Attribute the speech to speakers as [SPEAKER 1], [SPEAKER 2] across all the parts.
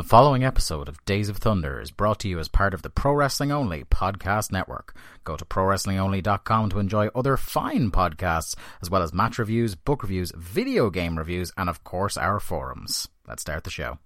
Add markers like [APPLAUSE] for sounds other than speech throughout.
[SPEAKER 1] The following episode of Days of Thunder is brought to you as part of the Pro Wrestling Only podcast network. Go to ProWrestlingOnly.com to enjoy other fine podcasts, as well as match reviews, book reviews, video game reviews, and of course our forums. Let's start the show.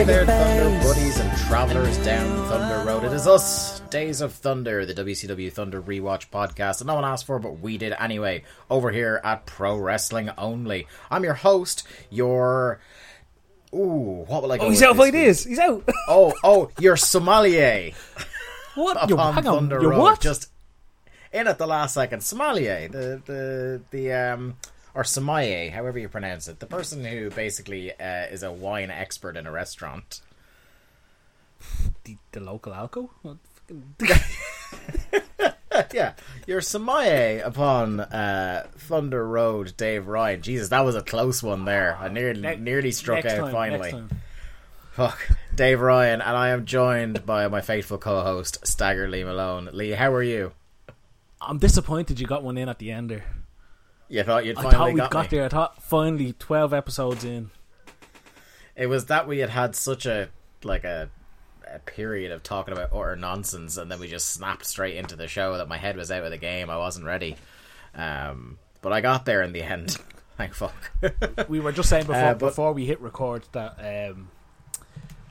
[SPEAKER 1] Hey there, Thunder buddies and travelers down Thunder Road. It is us, Days of Thunder, the WCW Thunder rewatch podcast that no one asked for, but we did anyway, over here at Pro Wrestling Only. I'm your host, your. Ooh, what will I go
[SPEAKER 2] Oh, he's
[SPEAKER 1] with
[SPEAKER 2] out of ideas. He's out. [LAUGHS]
[SPEAKER 1] Oh, oh, your sommelier
[SPEAKER 2] what? You're,
[SPEAKER 1] upon
[SPEAKER 2] hang on.
[SPEAKER 1] Thunder
[SPEAKER 2] You're
[SPEAKER 1] Road.
[SPEAKER 2] what?
[SPEAKER 1] Just in at the last second. Sommelier, the the the um or sommelier, however you pronounce it, the person who basically uh, is a wine expert in a restaurant.
[SPEAKER 2] the, the local alco. [LAUGHS]
[SPEAKER 1] Yeah, your sommelier upon uh, Thunder Road, Dave Ryan. Jesus, that was a close one there. I nearly
[SPEAKER 2] Ne-
[SPEAKER 1] nearly struck out
[SPEAKER 2] time,
[SPEAKER 1] finally. Fuck, Dave Ryan, and I am joined by my faithful co-host Stagger Lee Malone. Lee, how are you?
[SPEAKER 2] I'm disappointed you got one in at the end there.
[SPEAKER 1] You thought you'd
[SPEAKER 2] I thought we
[SPEAKER 1] got,
[SPEAKER 2] got, there. I thought finally 12 episodes in.
[SPEAKER 1] It was that we had had such a like a, a period of talking about utter nonsense, and then we just snapped straight into the show that my head was out of the game. I wasn't ready, um, but I got there in the end. [LAUGHS] Thank fuck.
[SPEAKER 2] We were just saying [LAUGHS] before
[SPEAKER 1] Uh, but-
[SPEAKER 2] before we hit record that um,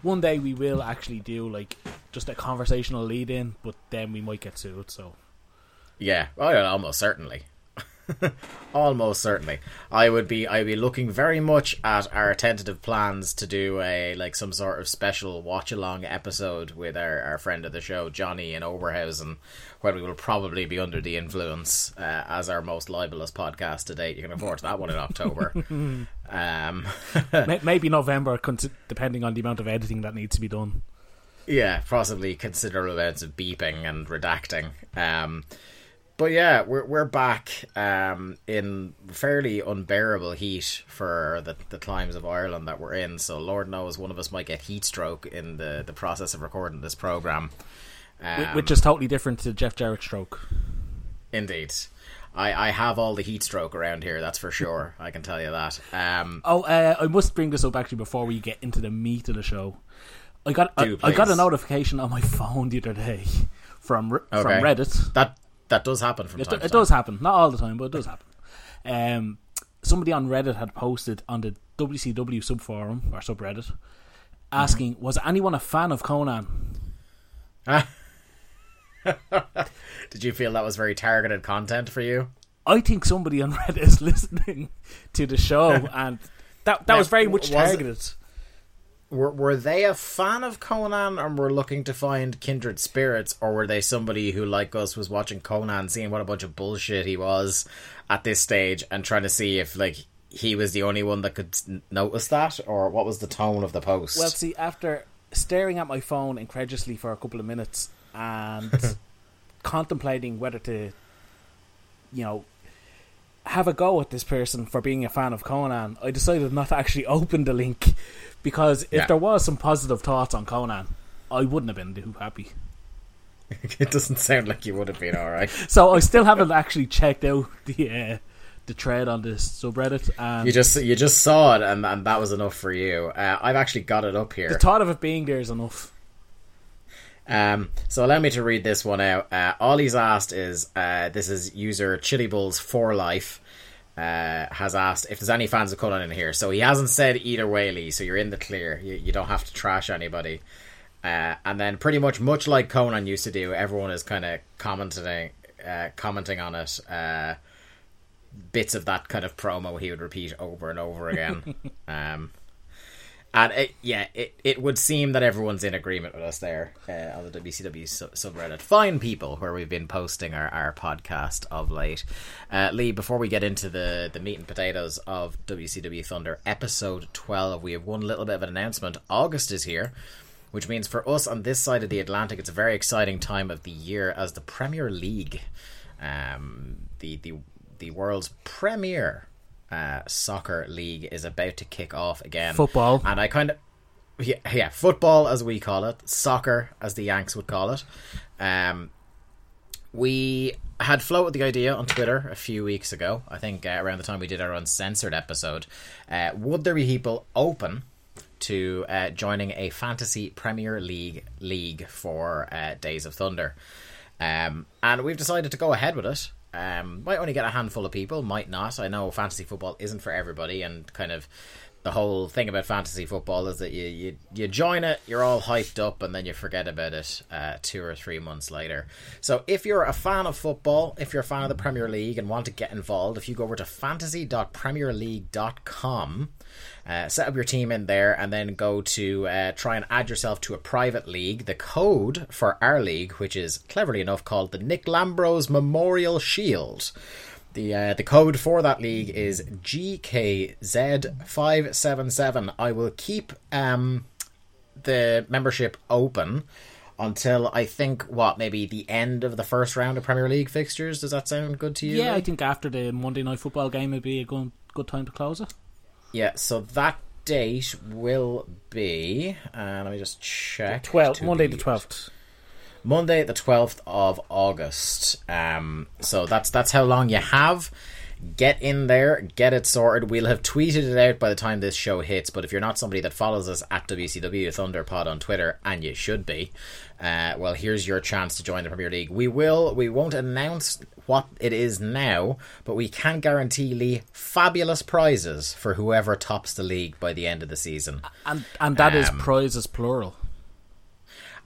[SPEAKER 2] one day we will actually do like just a conversational lead in, but then we might get sued. So
[SPEAKER 1] Yeah, oh yeah, almost certainly. [LAUGHS] almost certainly. I would be I would be looking very much at our tentative plans to do a like some sort of special watch along episode with our, our friend of the show, Johnny in Oberhausen, where we will probably be under the influence uh, as our most libelous podcast to date. You can afford that one in October. [LAUGHS] um
[SPEAKER 2] maybe November, depending on the amount of editing that needs to be done.
[SPEAKER 1] Yeah, possibly considerable amounts of beeping and redacting. Um, but yeah, we're we're back um, in fairly unbearable heat for the the climes of Ireland that we're in. So Lord knows one of us might get heat stroke in the, the process of recording this program. Um,
[SPEAKER 2] which is totally different to Jeff Jarrett stroke.
[SPEAKER 1] indeed. I, I have all the heat stroke around here, that's for sure. I can tell you that. Um,
[SPEAKER 2] Oh, uh, I must bring this up actually before we get into the meat of the show. I got I, I got a notification on my [LAUGHS] phone the other day from from
[SPEAKER 1] Okay.
[SPEAKER 2] Reddit.
[SPEAKER 1] that that does happen from
[SPEAKER 2] It,
[SPEAKER 1] time
[SPEAKER 2] it does happen, not all the time, but it does happen. Um, somebody on Reddit had posted on the WCW subforum or subreddit asking, "Was anyone a fan of Conan?" [LAUGHS]
[SPEAKER 1] Did you feel that was very targeted content for you?
[SPEAKER 2] I think somebody on Reddit is [LAUGHS] listening to the show, [LAUGHS] and that that was very much
[SPEAKER 1] was it-
[SPEAKER 2] targeted.
[SPEAKER 1] Were were they a fan of Conan and were looking to find kindred spirits, or were they somebody who, like us, was watching Conan, seeing what a bunch of bullshit he was at this stage, and trying to see if like he was the only one that could notice that, or what was the tone of the post?
[SPEAKER 2] Well, see, after staring at my phone incredulously for a couple of minutes and [LAUGHS] contemplating whether to, you know, have a go at this person for being a fan of Conan, I decided not to actually open the link because if
[SPEAKER 1] Yeah.
[SPEAKER 2] there was some positive thoughts on Conan, I wouldn't have been too happy. [LAUGHS]
[SPEAKER 1] it doesn't sound like you would have been all right. [LAUGHS]
[SPEAKER 2] So I still haven't actually checked out the uh, the thread on this subreddit, and
[SPEAKER 1] You just you just saw it, and, and that was enough for you. Uh, I've actually got it up here.
[SPEAKER 2] the thought of it being there is enough.
[SPEAKER 1] Um, so allow me to read this one out. Uh, all he's asked is uh, this is user Chili Bulls for life uh, has asked if there's any fans of Conan in here. So he hasn't said either way, Lee. So you're in the clear. You, you don't have to trash anybody. Uh, and then pretty much much like Conan used to do, everyone is kind of commenting uh, commenting on it. Uh, bits of that kind of promo he would repeat over and over again. [LAUGHS] um, And it, yeah, it, it would seem that everyone's in agreement with us there uh, on the WCW sub- subreddit. Fine people, where we've been posting our, our podcast of late. Uh, Lee, before we get into the, the meat and potatoes of WCW Thunder episode 12, we have one little bit of an announcement. August is here, which means for us on this side of the Atlantic, it's a very exciting time of the year as the Premier League, um, the, the, the world's premier uh, soccer league is about to kick off again.
[SPEAKER 2] Football.
[SPEAKER 1] and I kind of yeah, yeah, football as we call it, soccer as the Yanks would call it. Um, we had floated the idea on Twitter a few weeks ago. I think uh, around the time we did our uncensored episode. Uh, would there be people open to uh, joining a fantasy Premier League league for uh, Days of Thunder? Um, and we've decided to go ahead with it. Um, might only get a handful of people, might not. I know fantasy football isn't for everybody, and kind of the whole thing about fantasy football is that you you, you join it, you're all hyped up, and then you forget about it uh, two or three months later. So if you're a fan of football, if you're a fan of the Premier League and want to get involved, if you go over to fantasy.premierleague.com, uh, set up your team in there, and then go to uh, try and add yourself to a private league. The code for our league, which is cleverly enough called the Nick Lambros Memorial Shield. The uh, the code for that league is GKZ577. I will keep um, the membership open until I think what maybe the end of the first round of Premier League fixtures. Does that sound good to you?
[SPEAKER 2] Yeah, I think after the Monday night football game it'd be a good, good time to close it.
[SPEAKER 1] Yeah, so that date will be. Uh, let me just check.
[SPEAKER 2] Twelve Monday the twelfth.
[SPEAKER 1] Monday, the twelfth of August. Um, so that's that's how long you have. Get in there, get it sorted. We'll have tweeted it out by the time this show hits. But if you're not somebody that follows us at WCW Thunderpod on Twitter, and you should be, uh, well, here's your chance to join the Premier League. We will. We won't announce what it is now, but we can guarantee Lee fabulous prizes for whoever tops the league by the end of the season.
[SPEAKER 2] And and that is
[SPEAKER 1] Um,
[SPEAKER 2] prizes plural.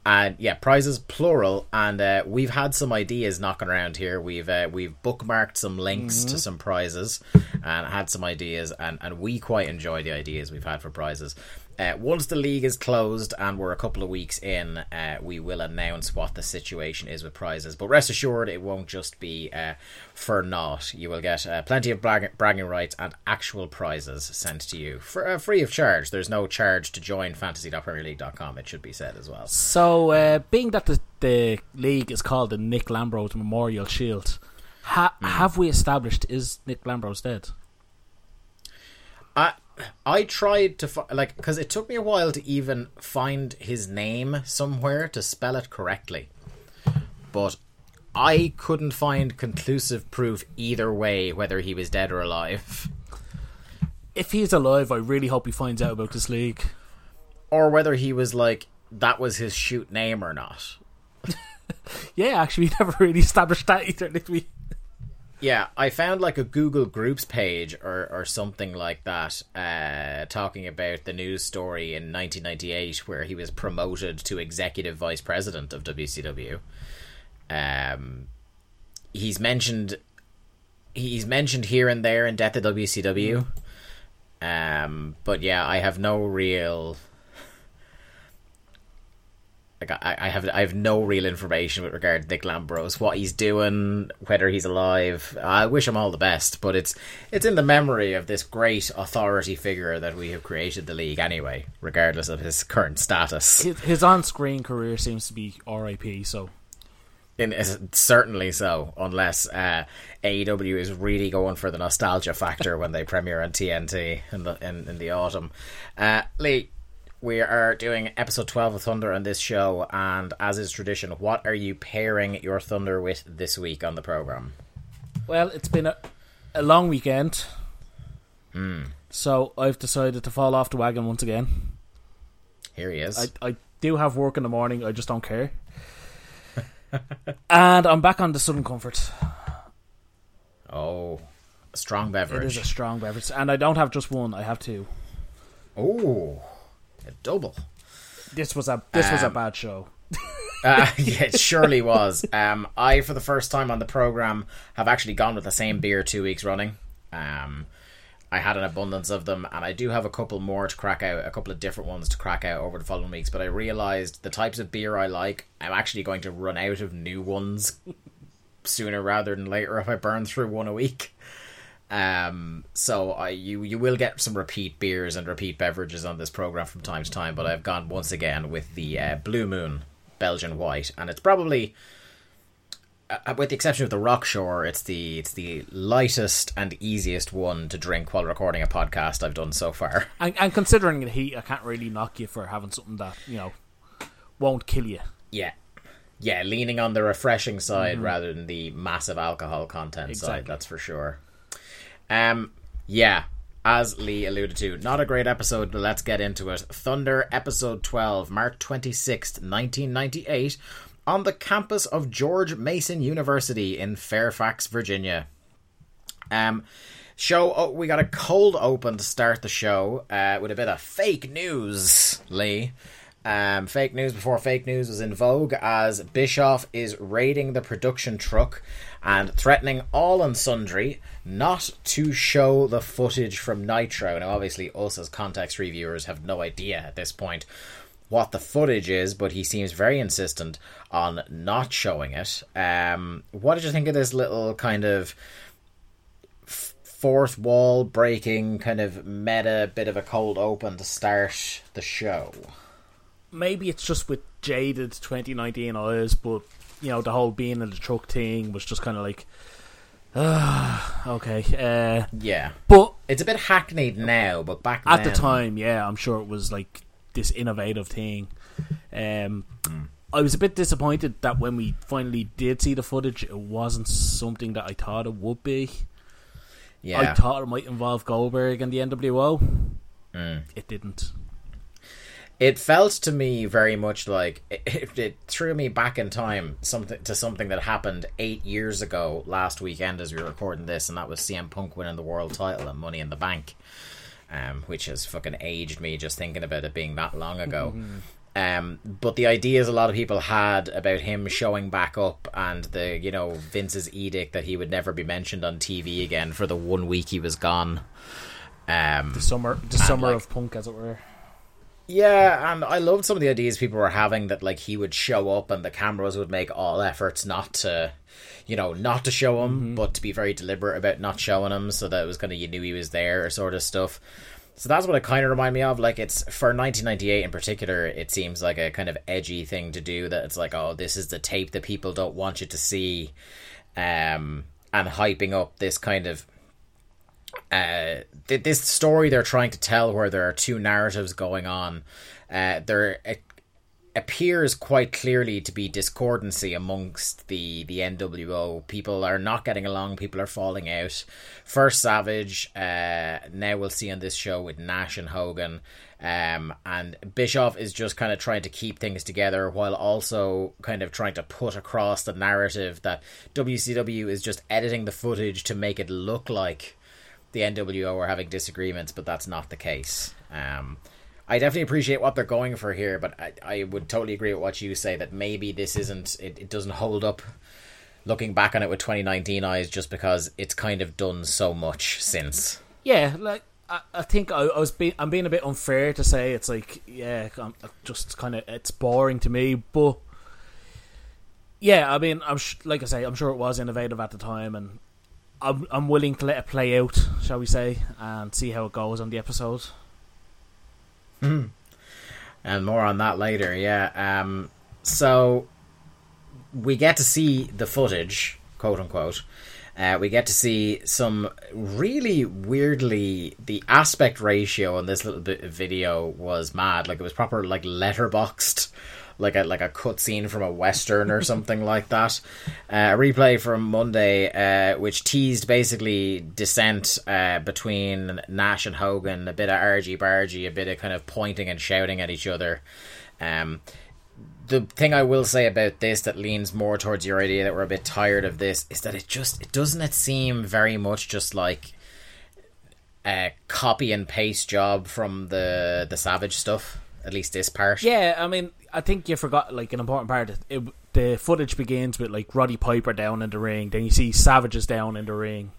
[SPEAKER 1] and yeah, prizes plural. And uh, we've had some ideas knocking around here. We've uh, we've bookmarked some links to some prizes and had some ideas, and and we quite enjoy the ideas we've had for prizes. Uh, once the league is closed and we're a couple of weeks in, uh, we will announce what the situation is with prizes. But rest assured, it won't just be uh, for naught. You will get uh, plenty of brag- bragging rights and actual prizes sent to you for uh, free of charge. There's no charge to join fantasy.premierleague.com. It should be said as well.
[SPEAKER 2] So, uh, being that the, the league is called the Nick Lambros Memorial Shield, ha-
[SPEAKER 1] Hmm.
[SPEAKER 2] have we established is Nick Lambros dead?
[SPEAKER 1] I I tried to fi- like because it took me a while to even find his name somewhere to spell it correctly, but I couldn't find conclusive proof either way whether he was dead or alive,
[SPEAKER 2] If he's alive, I really hope he finds out about this league.
[SPEAKER 1] or whether he was like that was his shoot name or not. [LAUGHS]
[SPEAKER 2] Yeah, actually, we never really established that either, did we?
[SPEAKER 1] Yeah, I found like a Google Groups page or, or something like that, uh, talking about the news story in 1998 where he was promoted to executive vice president of WCW. Um, he's mentioned, he's mentioned here and there in Death of WCW. Um, but yeah, I have no real. Like I, I have I have no real information with regard to Nick Lambros, what he's doing, whether he's alive. I wish him all the best, but it's it's in the memory of this great authority figure that we have created the league anyway, regardless of his current status.
[SPEAKER 2] His, his on-screen career seems to be R.I.P. So
[SPEAKER 1] In, certainly so, unless uh, AEW is really going for the nostalgia factor when they premiere on TNT in the in, in the autumn. Uh, Lee, we are doing episode twelve of Thunder on this show, and as is tradition, what are you pairing your Thunder with this week on the program?
[SPEAKER 2] Well, it's been a, a long weekend. Hmm. So I've decided to fall off the wagon once again.
[SPEAKER 1] Here he is.
[SPEAKER 2] I, I do have work in the morning, I just don't care. [LAUGHS] and I'm back on the Southern Comfort.
[SPEAKER 1] oh, a strong beverage.
[SPEAKER 2] It is a strong beverage. And I don't have just one, I have two.
[SPEAKER 1] Oh, double.
[SPEAKER 2] This was a this was a
[SPEAKER 1] Um,
[SPEAKER 2] bad show. [LAUGHS]
[SPEAKER 1] Uh, yeah, it surely was. Um, I, for the first time on the program, have actually gone with the same beer two weeks running. Um, I had an abundance of them, and I do have a couple more to crack out, a couple of different ones to crack out over the following weeks. But I realized the types of beer I like, I'm actually going to run out of new ones sooner rather than later if I burn through one a week. Um, so I you you will get some repeat beers and repeat beverages on this program from time to time, but I've gone once again with the uh, Blue Moon Belgian White, and it's probably uh, with the exception of the Rockshore, it's the it's the lightest and easiest one to drink while recording a podcast I've done so far. [LAUGHS]
[SPEAKER 2] And, and considering the heat, I can't really knock you for having something that you know won't kill you.
[SPEAKER 1] Yeah, yeah, leaning on the refreshing side rather than the massive alcohol content side. That's for sure. Um, yeah, as Lee alluded to, not a great episode, but let's get into it. Thunder, episode twelve, March twenty sixth, nineteen ninety eight, on the campus of George Mason University in Fairfax, Virginia. Um, show. Oh, we got a cold open to start the show uh, with a bit of fake news, Lee. Um, fake news before fake news was in vogue as Bischoff is raiding the production truck and threatening all and sundry not to show the footage from Nitro. Now, obviously, us as context reviewers have no idea at this point what the footage is, but he seems very insistent on not showing it. Um, what did you think of this little kind of fourth wall breaking, kind of meta bit of a cold open to start the show?
[SPEAKER 2] Maybe it's just with jaded 2019 eyes, but you know the whole being in the truck thing was just kind of like, ah, okay. Uh,
[SPEAKER 1] Yeah.
[SPEAKER 2] but
[SPEAKER 1] It's a bit hackneyed now, but back
[SPEAKER 2] at
[SPEAKER 1] then,
[SPEAKER 2] the time, yeah, I'm sure it was like this innovative thing. Um, I was a bit disappointed that when we finally did see the footage, it wasn't something that I thought it would be.
[SPEAKER 1] Yeah, I
[SPEAKER 2] thought it might involve Goldberg and the NWO.
[SPEAKER 1] Mm.
[SPEAKER 2] It didn't.
[SPEAKER 1] It felt to me very much like [LAUGHS] it, it threw me back in time something to something that happened eight years ago last weekend as we were recording this, and that was CM Punk winning the world title and Money in the Bank, um, which has fucking aged me just thinking about it being that long ago. Um, but the ideas a lot of people had about him showing back up and the you know Vince's edict that he would never be mentioned on TV again for the one week he was gone. Um,
[SPEAKER 2] The summer, the summer
[SPEAKER 1] like-
[SPEAKER 2] of punk, as it were.
[SPEAKER 1] Yeah, and I loved some of the ideas people were having that like he would show up and the cameras would make all efforts not to, you know, not to show him, but to be very deliberate about not showing him, so that it was kind of you knew he was there, sort of stuff. So that's what it kind of reminded me of. Like it's for 1998 in particular, it seems like a kind of edgy thing to do. That it's like, oh, this is the tape that people don't want you to see, um, and hyping up this kind of uh, th- this story they're trying to tell, where there are two narratives going on, uh, there appears quite clearly to be discordancy amongst the the NWO. People are not getting along. People are falling out. First Savage, uh, now we'll see on this show with Nash and Hogan. Um, and Bischoff is just kind of trying to keep things together while also kind of trying to put across the narrative that WCW is just editing the footage to make it look like the NWO are having disagreements, but that's not the case. Um, I definitely appreciate what they're going for here, but I, I would totally agree with what you say that maybe this isn't, it, it doesn't hold up looking back on it with 2019 eyes just because it's kind of done so much since.
[SPEAKER 2] Yeah, like I, I think I, I was being I'm being a bit unfair to say it's like yeah, I'm just kind of it's boring to me, but yeah, I mean I'm sh- like I say I'm sure it was innovative at the time, and I'm I'm willing to let it play out, shall we say, and see how it goes on the episode.
[SPEAKER 1] and more on that later. Yeah. Um. So we get to see the footage, quote unquote. Uh, we get to see some really weirdly the aspect ratio on this little bit of video was mad. Like it was proper like letterboxed, like a like a cutscene from a western or something [LAUGHS] like that. Uh, a replay from Monday, uh, which teased basically dissent uh, between Nash and Hogan, a bit of argy bargy, a bit of kind of pointing and shouting at each other. Um, the thing I will say about this that leans more towards your idea that we're a bit tired of this is that it just it doesn't it seem very much just like a copy and paste job from the the Savage stuff. At least this part.
[SPEAKER 2] Yeah, I mean I think you forgot like an important part. It, it, the footage begins with like Roddy Piper down in the ring, then you see Savages down in the ring,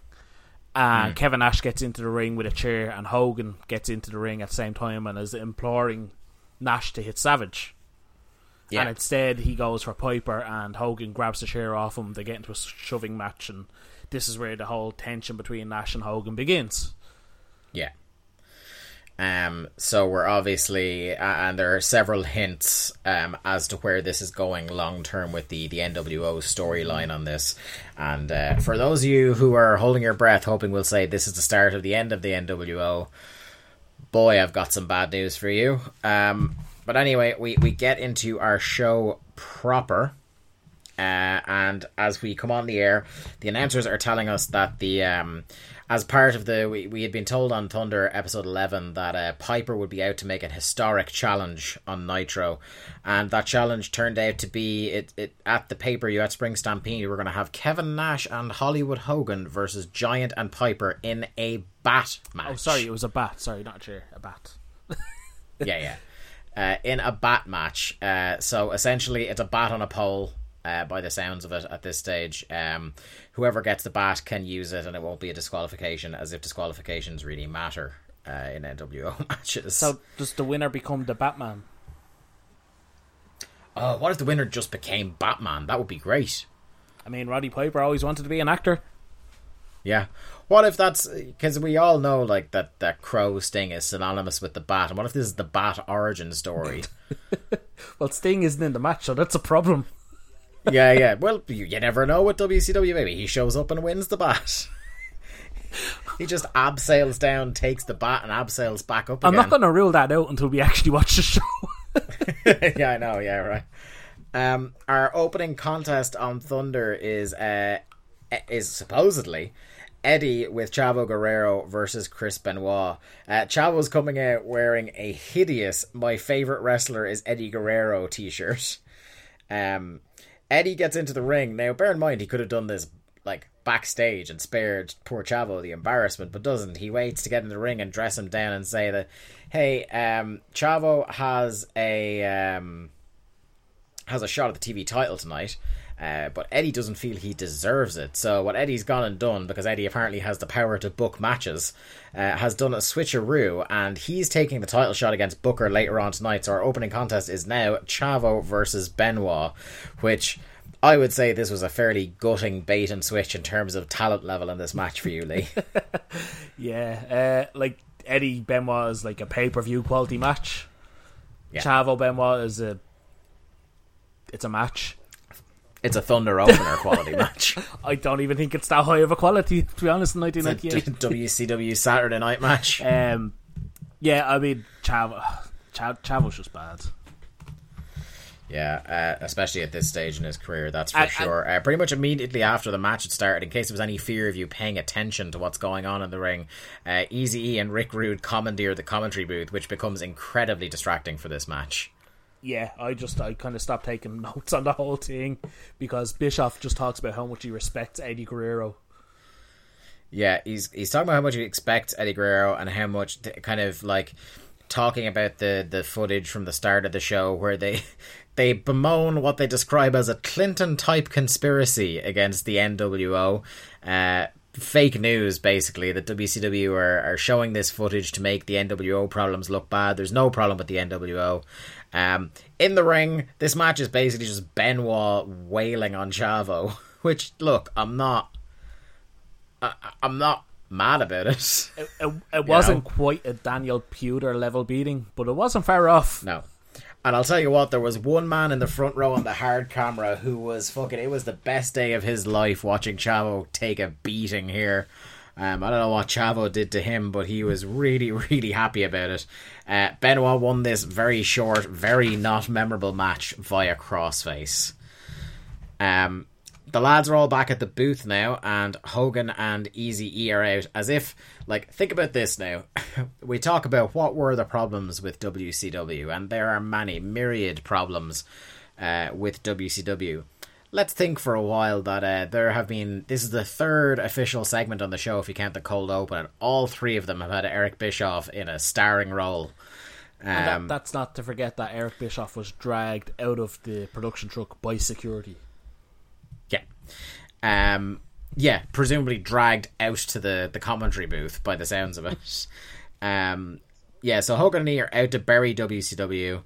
[SPEAKER 2] And hmm. Kevin Nash gets into the ring with a chair, and Hogan gets into the ring at the same time and is imploring Nash to hit Savage.
[SPEAKER 1] Yeah.
[SPEAKER 2] And instead, he goes for Piper, and Hogan grabs the chair off him. They get into a shoving match, and this is where the whole tension between Nash and Hogan begins.
[SPEAKER 1] Yeah. Um, so we're obviously, uh, and there are several hints um, as to where this is going long term with the the NWO storyline on this. And uh, for those of you who are holding your breath, hoping we'll say this is the start of the end of the NWO, boy, I've got some bad news for you. Um, but anyway, we we get into our show proper. Uh, and as we come on the air, the announcers are telling us that the um, as part of the we, we had been told on Thunder episode eleven that uh, Piper would be out to make an historic challenge on Nitro, and that challenge turned out to be it, it at the paper you at Spring Stampede. We're going to have Kevin Nash and Hollywood Hogan versus Giant and Piper in a bat match.
[SPEAKER 2] Oh, sorry, it was a bat. Sorry, not a chair, a bat.
[SPEAKER 1] yeah, yeah. Uh, in a bat match. Uh, so essentially, it's a bat on a pole. Uh, by the sounds of it at this stage, um, whoever gets the bat can use it, and it won't be a disqualification, as if disqualifications really matter uh, in NWO [LAUGHS] matches.
[SPEAKER 2] So does the winner become the Batman?
[SPEAKER 1] oh, what if the winner just became Batman? That would be great.
[SPEAKER 2] I mean, Roddy Piper always wanted to be an actor.
[SPEAKER 1] Yeah. What if that's because we all know like that that crow sting is synonymous with the bat, and what if this is the bat origin story? [LAUGHS]
[SPEAKER 2] Well, Sting isn't in the match, so that's a problem.
[SPEAKER 1] Yeah, yeah. Well, you, you never know with WCW. Maybe he shows up and wins the bat. [LAUGHS] he just abseils down, takes the bat, and abseils back up
[SPEAKER 2] I'm
[SPEAKER 1] again.
[SPEAKER 2] not going to rule that out until we actually watch the show. [LAUGHS]
[SPEAKER 1] yeah, I know. Yeah, right. Um, our opening contest on Thunder is uh, is supposedly Eddie with Chavo Guerrero versus Chris Benoit. Uh, Chavo's coming out wearing a hideous "My favorite wrestler is Eddie Guerrero" T-shirt. Um, Eddie gets into the ring. Now, bear in mind, he could have done this like backstage and spared poor Chavo the embarrassment, but doesn't. He waits to get in the ring and dress him down and say that, "Hey, um, Chavo has a um, has a shot at the TV title tonight." Uh, but Eddie doesn't feel he deserves it. So what Eddie's gone and done, because Eddie apparently has the power to book matches, uh, has done a switcheroo, and he's taking the title shot against Booker later on tonight. So our opening contest is now Chavo versus Benoit, which I would say this was a fairly gutting bait and switch in terms of talent level in this match for you, Lee. [LAUGHS]
[SPEAKER 2] yeah, uh, like Eddie Benoit is like a pay per view quality match.
[SPEAKER 1] Yeah.
[SPEAKER 2] Chavo Benoit is a. It's a match.
[SPEAKER 1] It's a Thunder opener quality [LAUGHS] match.
[SPEAKER 2] I don't even think it's that high of a quality, to be honest, in
[SPEAKER 1] It's a
[SPEAKER 2] 1998.
[SPEAKER 1] WCW [LAUGHS] Saturday night match. [LAUGHS]
[SPEAKER 2] Um, yeah, I mean, Chavo, [SIGHS] Chav, Chavo's just bad.
[SPEAKER 1] Yeah, uh, especially at this stage in his career, that's for
[SPEAKER 2] And-
[SPEAKER 1] sure. Uh, pretty much immediately after the match had started, in case there was any fear of you paying attention to what's going on in the ring, uh, Easy E and Rick Rude commandeer the commentary booth, which becomes incredibly distracting for this match.
[SPEAKER 2] Yeah, I just I kind of stopped taking [LAUGHS] notes on the whole thing because Bischoff just talks about how much he respects Eddie Guerrero.
[SPEAKER 1] Yeah, he's he's talking about how much he expects Eddie Guerrero and how much th- kind of like talking about the the footage from the start of the show where they [LAUGHS] they bemoan what they describe as a Clinton type conspiracy against the NWO. Uh, fake news, basically, that WCW are, are showing this footage to make the NWO problems look bad. There's no problem with the NWO. Um, in the ring, this match is basically just Benoit wailing on Chavo, [LAUGHS] which, look, I'm not. I, I'm not mad about it.
[SPEAKER 2] It, it, it [LAUGHS] wasn't
[SPEAKER 1] know?
[SPEAKER 2] quite a Daniel Puder level beating, but it wasn't far off.
[SPEAKER 1] No. And I'll tell you what, there was one man in the front row on the hard camera who was fucking. It was the best day of his life watching Chavo take a beating here. Um, I don't know what Chavo did to him, but he was really, [LAUGHS] really happy about it. Uh, Benoit won this very short, very not memorable match via crossface. Um, the lads are all back at the booth now, and Hogan and Easy E are out. As if, like, think about this now. [LAUGHS] we talk about what were the problems with WCW, and there are many, myriad problems uh, with WCW. Let's think for a while that uh, there have been. This is the third official segment on the show, if you count the cold open, and all three of them have had Eric Bischoff in a starring role.
[SPEAKER 2] And
[SPEAKER 1] Um,
[SPEAKER 2] that, that's not to forget that Eric Bischoff was dragged out of the production truck by security.
[SPEAKER 1] Yeah. Um, yeah, presumably dragged out to the, the commentary booth by the sounds of it. [LAUGHS] Um, yeah, so Hogan and E are out to bury WCW.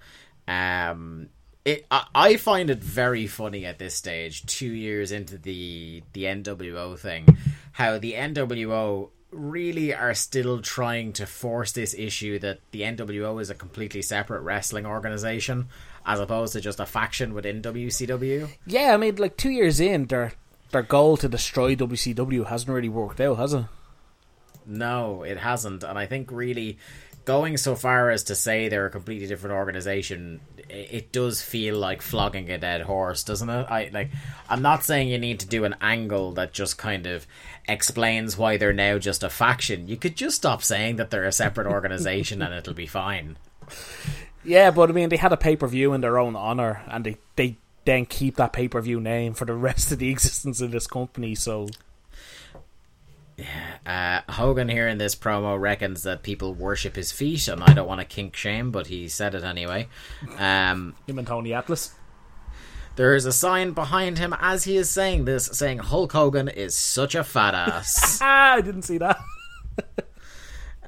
[SPEAKER 1] Um, it, I, I find it very funny at this stage, two years into the the NWO thing, how the NWO really are still trying to force this issue that the NWO is a completely separate wrestling organization as opposed to just a faction within WCW.
[SPEAKER 2] Yeah, I mean, like two years in, their their goal to destroy WCW hasn't really worked out, has it?
[SPEAKER 1] No, it hasn't, and I think really going so far as to say they're a completely different organization, it, does feel like flogging a dead horse, doesn't it? I like. I'm not saying you need to do an angle that just kind of explains why they're now just a faction. You could just stop saying that they're a separate organization and it'll be fine.
[SPEAKER 2] Yeah, but I mean, they had a pay per view in their own honor, and they they then keep that pay per view name for the rest of the [LAUGHS] existence of this company. So
[SPEAKER 1] Uh, Hogan here in this promo reckons that people worship his feet, and I don't want to kink shame, but he said it anyway. Um,
[SPEAKER 2] him and Tony Atlas.
[SPEAKER 1] there is a sign behind him as he is saying this, saying Hulk Hogan is such a fat ass. [LAUGHS]
[SPEAKER 2] Ah, I didn't see that. [LAUGHS]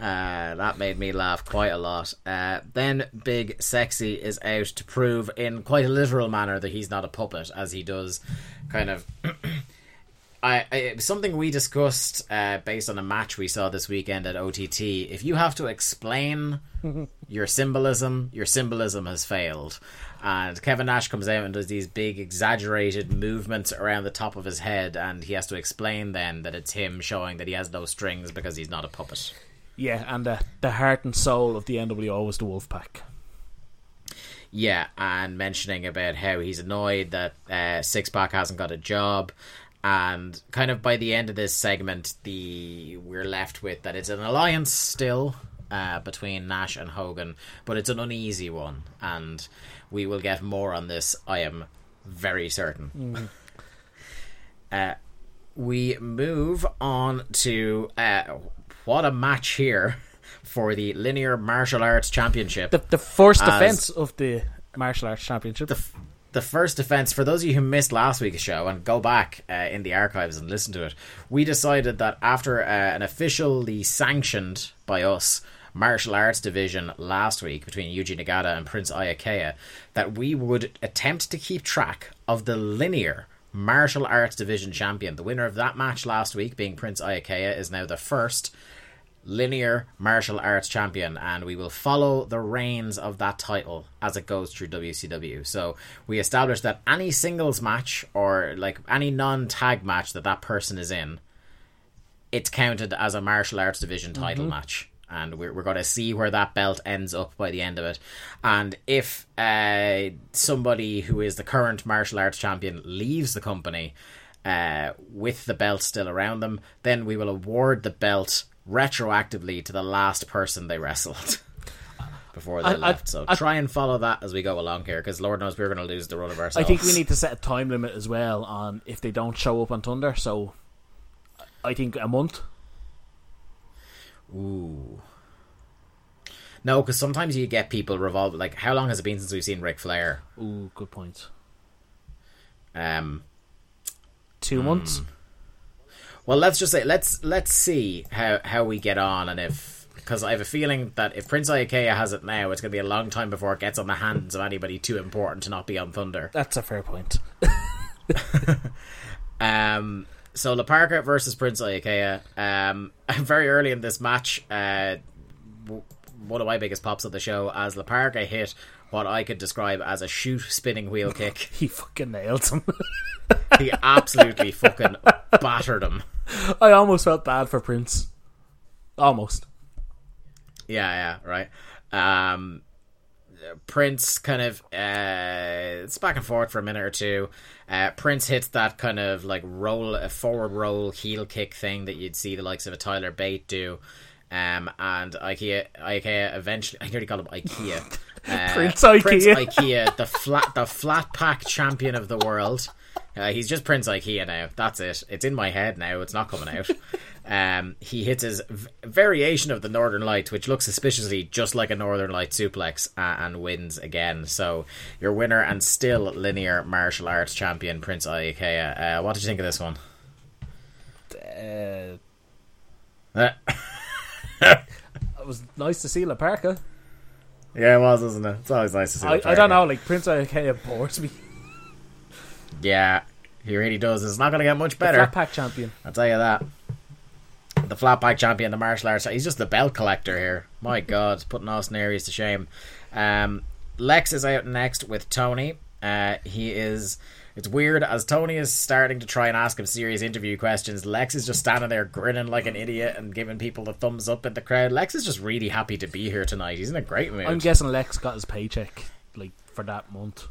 [SPEAKER 1] Uh, that made me laugh quite a lot. Uh, then Big Sexy is out to prove, in quite a literal manner, that he's not a puppet, as he does kind of. [CLEARS THROAT] I, I something we discussed uh, based on a match we saw this weekend at OTT. If you have to explain [LAUGHS] your symbolism, your symbolism has failed. And Kevin Nash comes out and does these big exaggerated movements around the top of his head, and he has to explain then that it's him showing that he has no strings because he's not a puppet.
[SPEAKER 2] Yeah, and the the heart and soul of the NWO was the Wolfpack.
[SPEAKER 1] Yeah, and mentioning about how he's annoyed that uh, Six Pack hasn't got a job, and kind of by the end of this segment, the we're left with that it's an alliance still uh, between Nash and Hogan, but it's an uneasy one, and we will get more on this. I am very certain. [LAUGHS] uh, we move on to uh, what a match here [LAUGHS] for the linear martial arts championship.
[SPEAKER 2] The the first defense of the martial arts championship.
[SPEAKER 1] the f- the first defense for those of you who missed last week's show and go back uh, in the archives and listen to it we decided that after uh, an officially sanctioned by us martial arts division last week between Yuji Nagata and Prince Iaukea that we would attempt to keep track of the linear martial arts division champion. The winner of that match last week being Prince Iaukea is now the first linear martial arts champion, and we will follow the reigns of that title as it goes through WCW. So we established that any singles match or like any non-tag match that that person is in, it's counted as a martial arts division title match. And we're, we're going to see where that belt ends up by the end of it. And if uh, somebody who is the current martial arts champion leaves the company uh, with the belt still around them, then we will award the belt retroactively to the last person they wrestled [LAUGHS] before they
[SPEAKER 2] I-
[SPEAKER 1] left. So
[SPEAKER 2] I-
[SPEAKER 1] try and follow that as we go along here, because Lord knows we're going to lose the run of ourselves.
[SPEAKER 2] I think we need to set a time limit as well on if they don't show up on Thunder. So I think a month.
[SPEAKER 1] Ooh. No, because sometimes you get people revolve. Like, how long has it been since we've seen Ric Flair?
[SPEAKER 2] Ooh, good point.
[SPEAKER 1] Um,
[SPEAKER 2] Two months.
[SPEAKER 1] Well, let's just say let's let's see how how we get on, and if because I have a feeling that if Prince Iaukea has it now, it's going to be a long time before it gets on the hands of anybody too important to not be on Thunder.
[SPEAKER 2] That's a fair point. [LAUGHS]
[SPEAKER 1] Um, so La Parka versus Prince Iaukea. Um, [LAUGHS] very early in this match, uh, w- one of my biggest pops of the show as La Parka hit what I could describe as a shoot spinning wheel [LAUGHS] kick.
[SPEAKER 2] he fucking nailed him.
[SPEAKER 1] He absolutely fucking battered him. [LAUGHS]
[SPEAKER 2] I almost felt bad for Prince. Almost.
[SPEAKER 1] Yeah, yeah, right. Um, Prince kind of uh, it's back and forth for a minute or two. Uh, Prince hits that kind of like roll, a forward roll heel kick thing that you'd see the likes of a Tyler Bate do. Um, and IKEA, IKEA eventually, I nearly called him IKEA. [LAUGHS] Uh,
[SPEAKER 2] Prince IKEA.
[SPEAKER 1] Prince IKEA, the flat, the flat pack champion of the world. Uh, he's just Prince IKEA now. That's it. It's in my head now. It's not coming out. [LAUGHS] Um, he hits his v- variation of the Northern Light, which looks suspiciously just like a Northern Light suplex, uh, and wins again. So your winner and still linear martial arts champion, Prince Iaukea. Uh, what did you think of this one?
[SPEAKER 2] Uh, [LAUGHS] it was nice to see La Parka.
[SPEAKER 1] yeah, it was, isn't it? It's always nice to see.
[SPEAKER 2] I, I don't know, like Prince Ikea bores me.
[SPEAKER 1] Yeah, he really does. It's not going to get much
[SPEAKER 2] The
[SPEAKER 1] better.
[SPEAKER 2] flat pack champion.
[SPEAKER 1] I'll tell you that. The flat pack champion, the martial arts. He's just the belt collector here. My God, putting Austin Aries to shame. Um, Lex is out next with Tony. Uh, he is. It's weird as Tony is starting to try and ask him serious interview questions. Lex is just standing there grinning like an idiot and giving people the thumbs up in the crowd. Lex is just really happy to be here tonight. He's in a great mood.
[SPEAKER 2] I'm guessing Lex got his paycheck like for that month.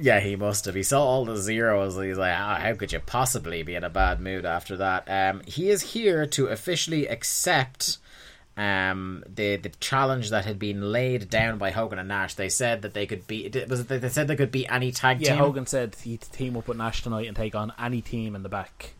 [SPEAKER 1] Yeah, he must have. He saw all the zeros. and He's like, ah, how could you possibly be in a bad mood after that? Um, he is here to officially accept um, the the challenge that had been laid down by Hogan and Nash. They said that they could beat. Was it they said they could be any tag
[SPEAKER 2] Yeah,
[SPEAKER 1] team?
[SPEAKER 2] Hogan said he'd team up with Nash tonight and take on any team in the back.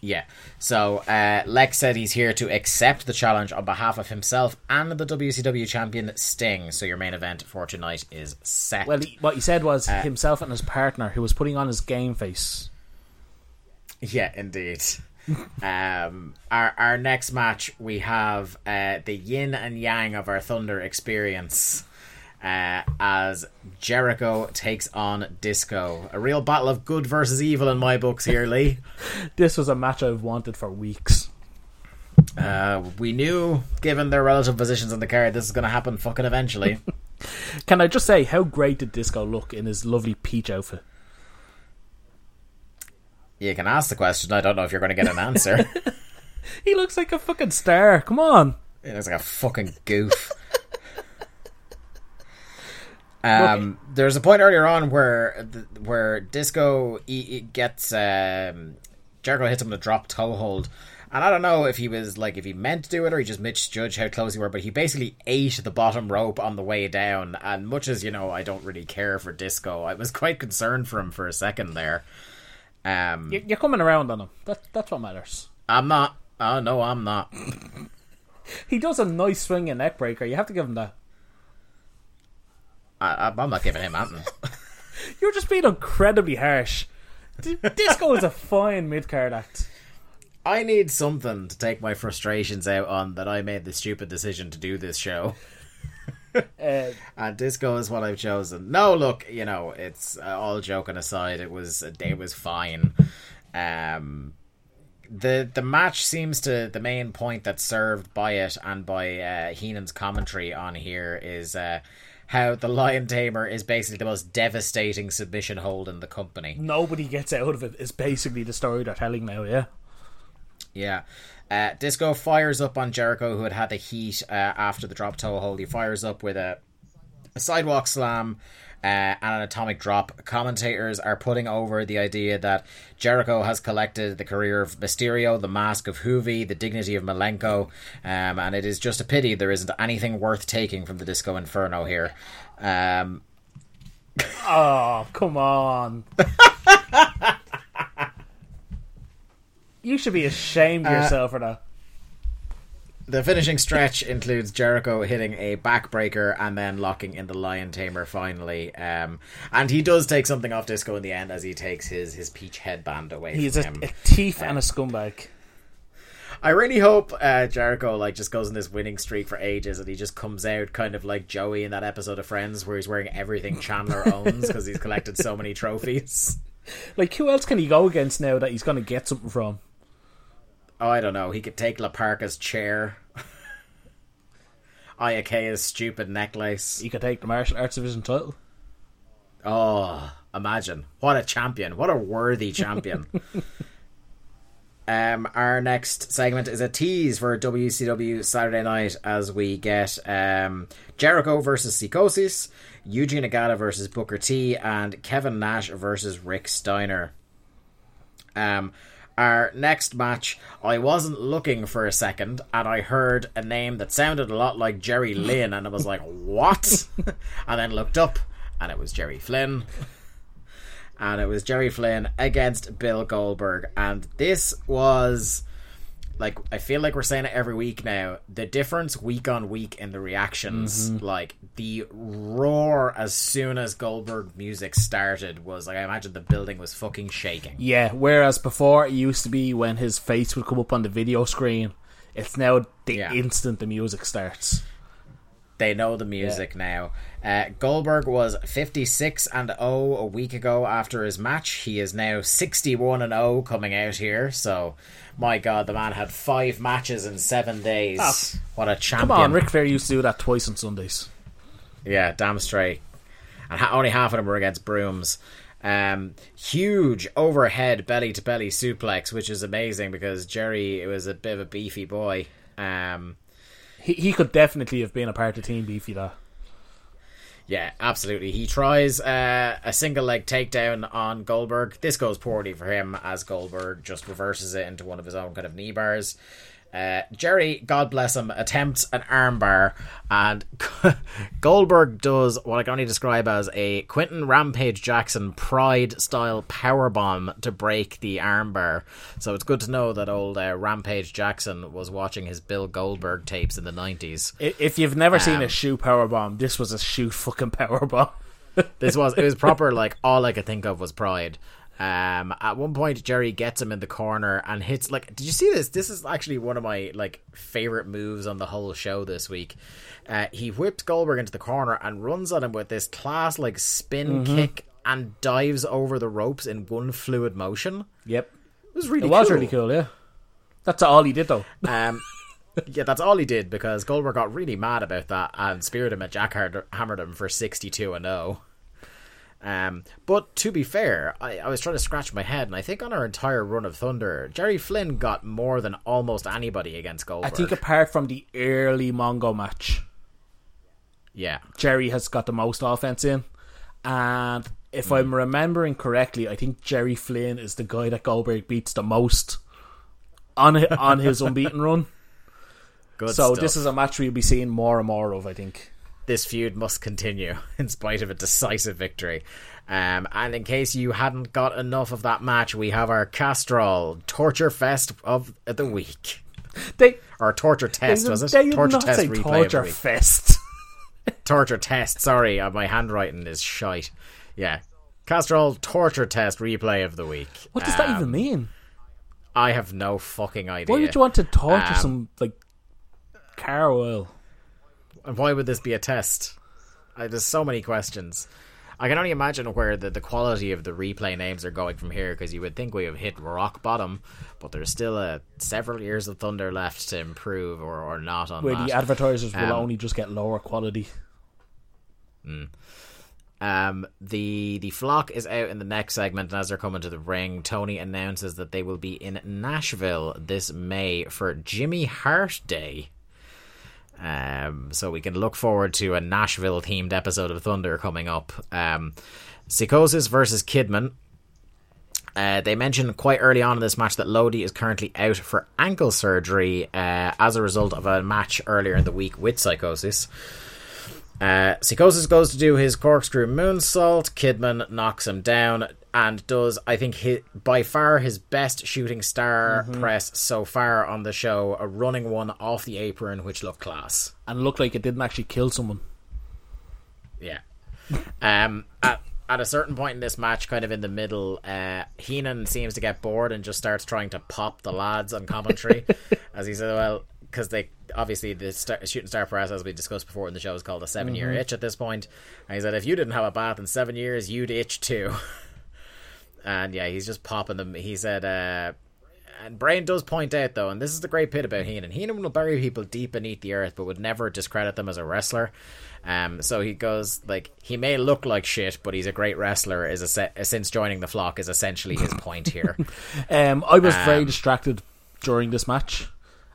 [SPEAKER 1] Yeah. So uh, Lex said he's here to accept the challenge on behalf of himself and the WCW champion Sting. So your main event for tonight is set.
[SPEAKER 2] Well, he, what he said was
[SPEAKER 1] Uh,
[SPEAKER 2] himself and his partner, who was putting on his game face.
[SPEAKER 1] Yeah, indeed. [LAUGHS] um, our our next match we have uh, the yin and yang of our Thunder experience. Uh, as Jericho takes on Disco, a real battle of good versus evil in my books here, Lee. [LAUGHS]
[SPEAKER 2] This was a match I've wanted for weeks.
[SPEAKER 1] Uh, we knew, given their relative positions on the card, this is going to happen fucking eventually. [LAUGHS]
[SPEAKER 2] Can I just say how great did Disco look in his lovely peach outfit?
[SPEAKER 1] you can ask the question. I don't know if you're going to get an answer. [LAUGHS]
[SPEAKER 2] He looks like a fucking star. Come on.
[SPEAKER 1] He looks like a fucking goof. Um, there's a point earlier on where where Disco gets um, Jericho hits him with a drop toe hold, and I don't know if he was like if he meant to do it or he just misjudged how close he were, but he basically ate the bottom rope on the way down. And much as you know, I don't really care for Disco. I was [LAUGHS] quite concerned for him for a second there. Um,
[SPEAKER 2] You- You're coming around on him. That, that's what matters.
[SPEAKER 1] I'm not. Oh no, I'm not. [LAUGHS]
[SPEAKER 2] He does a nice swing and neck breaker. You have to give him that.
[SPEAKER 1] I, I'm not giving him anything. [LAUGHS]
[SPEAKER 2] You're just being incredibly harsh. D- Disco is a fine mid card act.
[SPEAKER 1] I need something to take my frustrations out on that I made the stupid decision to do this show. [LAUGHS]
[SPEAKER 2] Uh,
[SPEAKER 1] And disco is what I've chosen. No, look, you know, it's uh, all joking aside. It was it was fine. Um, the the match seems to the main point that's served by it and by uh, Heenan's commentary on here is uh, how the Lion Tamer is basically the most devastating submission hold in the company.
[SPEAKER 2] nobody gets out of it. Is basically the story they're telling now. Yeah.
[SPEAKER 1] Yeah. Uh, Disco fires up on Jericho, who had had the heat uh, after the drop toe hold. He fires up with a, a sidewalk slam uh, and an atomic drop. Commentators are putting over the idea that Jericho has collected the career of Mysterio, the mask of Juvi, the dignity of Malenko, um, and it is just a pity there isn't anything worth taking from the Disco Inferno here. Um,
[SPEAKER 2] Oh, come on. [LAUGHS] you should be ashamed of yourself for that.
[SPEAKER 1] The finishing stretch includes Jericho hitting a backbreaker and then locking in the Lion Tamer finally. Um, and he does take something off Disco in the end as he takes his, his peach headband away
[SPEAKER 2] He's
[SPEAKER 1] from
[SPEAKER 2] a,
[SPEAKER 1] him.
[SPEAKER 2] a thief and a scumbag.
[SPEAKER 1] I really hope uh, Jericho like just goes in this winning streak for ages and he just comes out kind of like Joey in that episode of Friends where he's wearing everything Chandler [LAUGHS] owns because he's collected so many trophies.
[SPEAKER 2] Like, who else can he go against now that he's going to get something from?
[SPEAKER 1] Oh, I don't know. He could take La Parka's chair. Iaukea's stupid necklace.
[SPEAKER 2] He could take the martial arts division title.
[SPEAKER 1] Oh, imagine. What a champion. What a worthy champion. [LAUGHS] um, our next segment is a tease for WCW Saturday night as we get um, Jericho versus Psychosis, Eugene Nagata versus Booker T, and Kevin Nash versus Rick Steiner. Um, our next match, I wasn't looking for a second, and I heard a name that sounded a lot like Jerry Lynn, and I was like, [LAUGHS] "What?" and then looked up, and it was Jerry Flynn. And it was Jerry Flynn against Bill Goldberg, and this was like I feel like we're saying it every week now. The difference week on week in the reactions,
[SPEAKER 2] Mm-hmm.
[SPEAKER 1] like the roar as soon as Goldberg music started was like I imagine the building was fucking shaking.
[SPEAKER 2] Yeah, whereas before it used to be when his face would come up on the video screen. It's now the
[SPEAKER 1] Yeah.
[SPEAKER 2] instant the music starts.
[SPEAKER 1] They know the music now. Uh, Goldberg was 56 and 0 a week ago after his match. He is now 61 and 0 coming out here. So, my God, the man had five matches in seven days.
[SPEAKER 2] Ah.
[SPEAKER 1] what a champion!
[SPEAKER 2] Come on, Ric Flair used to do that twice on Sundays.
[SPEAKER 1] Yeah, damn straight. And ha- only half of them were against brooms. Um, huge overhead belly to belly suplex, which is amazing because Jerry it was a bit of a beefy boy. Um,
[SPEAKER 2] He he could definitely have been a part of Team Beefy. That
[SPEAKER 1] Yeah, absolutely. He tries uh, a single leg takedown on Goldberg. This goes poorly for him as Goldberg just reverses it into one of his own kind of knee bars. Uh, Jerry, God bless him, attempts an armbar, and [LAUGHS] Goldberg does what I can only describe as a Quinton Rampage Jackson Pride style power bomb to break the armbar. So it's good to know that old uh, Rampage Jackson was watching his Bill Goldberg tapes in the nineties.
[SPEAKER 2] If you've never seen
[SPEAKER 1] Um,
[SPEAKER 2] a shoe power bomb, this was a shoe fucking power bomb. [LAUGHS]
[SPEAKER 1] This was it was proper like all I could think of was pride. Um, at one point, Jerry gets him in the corner and hits like. Did you see this? This is actually one of my like favorite moves on the whole show this week. Uh, he whips Goldberg into the corner and runs at him with this class like spin kick and dives over the ropes in one fluid motion.
[SPEAKER 2] Yep,
[SPEAKER 1] It was really
[SPEAKER 2] it was
[SPEAKER 1] cool.
[SPEAKER 2] really cool. Yeah, that's all he did though. [LAUGHS]
[SPEAKER 1] Um, yeah, that's all he did because Goldberg got really mad about that and speared him at Jack Hard- hammered him for sixty-two and zero. Um, but to be fair, I, I was trying to scratch my head, and I think on our entire run of Thunder, Jerry Flynn got more than almost anybody against Goldberg.
[SPEAKER 2] I think apart from the early Mongo match,
[SPEAKER 1] yeah,
[SPEAKER 2] Jerry has got the most offense in, and if I'm remembering correctly, I think Jerry Flynn is the guy that Goldberg beats the most on on his [LAUGHS] unbeaten run.
[SPEAKER 1] good.
[SPEAKER 2] So
[SPEAKER 1] stuff.
[SPEAKER 2] this is a match we'll be seeing more and more of. I think.
[SPEAKER 1] This feud must continue [LAUGHS] in spite of a decisive victory. Um, and in case you hadn't got enough of that match, we have our Castrol Torture Fest of the week.
[SPEAKER 2] They
[SPEAKER 1] Or Torture Test, was it?
[SPEAKER 2] They
[SPEAKER 1] torture
[SPEAKER 2] not
[SPEAKER 1] Test
[SPEAKER 2] say
[SPEAKER 1] replay of the
[SPEAKER 2] torture
[SPEAKER 1] week.
[SPEAKER 2] fest. [LAUGHS]
[SPEAKER 1] Torture Test, sorry, uh, my handwriting is shite. Yeah. Castrol Torture Test replay of the week.
[SPEAKER 2] What does that
[SPEAKER 1] Um,
[SPEAKER 2] even mean?
[SPEAKER 1] I have no fucking idea.
[SPEAKER 2] Why would you want to torture
[SPEAKER 1] Um,
[SPEAKER 2] some like car oil?
[SPEAKER 1] And why would this be a test? Uh, there's so many questions. I can only imagine where the, the quality of the replay names are going from here because you would think we have hit rock bottom, but there's still uh, several years of thunder left to improve or, or not on
[SPEAKER 2] Where
[SPEAKER 1] that.
[SPEAKER 2] the advertisers will
[SPEAKER 1] Um,
[SPEAKER 2] only just get lower quality.
[SPEAKER 1] Um, the the flock is out in the next segment, and as they're coming to the ring, Tony announces that they will be in Nashville this May for Jimmy Hart Day. Um, so we can look forward to a Nashville themed episode of Thunder coming up. Um, Psychosis versus Kidman. Uh, they mentioned quite early on in this match that Lodi is currently out for ankle surgery uh, as a result of a match earlier in the week with Psychosis. Uh, Psychosis goes to do his corkscrew moonsault. Kidman knocks him down and does, I think, hi by far his best shooting star press so far on the show. A running one off the apron, which looked class.
[SPEAKER 2] And looked like it didn't actually kill someone.
[SPEAKER 1] Yeah. Um. At, at a certain point in this match, kind of in the middle, uh, Heenan seems to get bored and just starts trying to pop the lads on commentary, [LAUGHS] as he said, "Well, because they obviously the star, shooting star press, as we discussed before in the show, is called a seven-year itch at this point." And he said, "If you didn't have a bath in seven years, you'd itch too." [LAUGHS] and yeah, he's just popping them. He said, uh, and Brain does point out though, and this is the great bit about Heenan. Heenan will bury people deep beneath the earth, but would never discredit them as a wrestler. Um, so he goes like he may look like shit, but he's a great wrestler. Is a se- since joining the flock is essentially his point here. [LAUGHS]
[SPEAKER 2] Um, I was very
[SPEAKER 1] Um,
[SPEAKER 2] distracted during this match,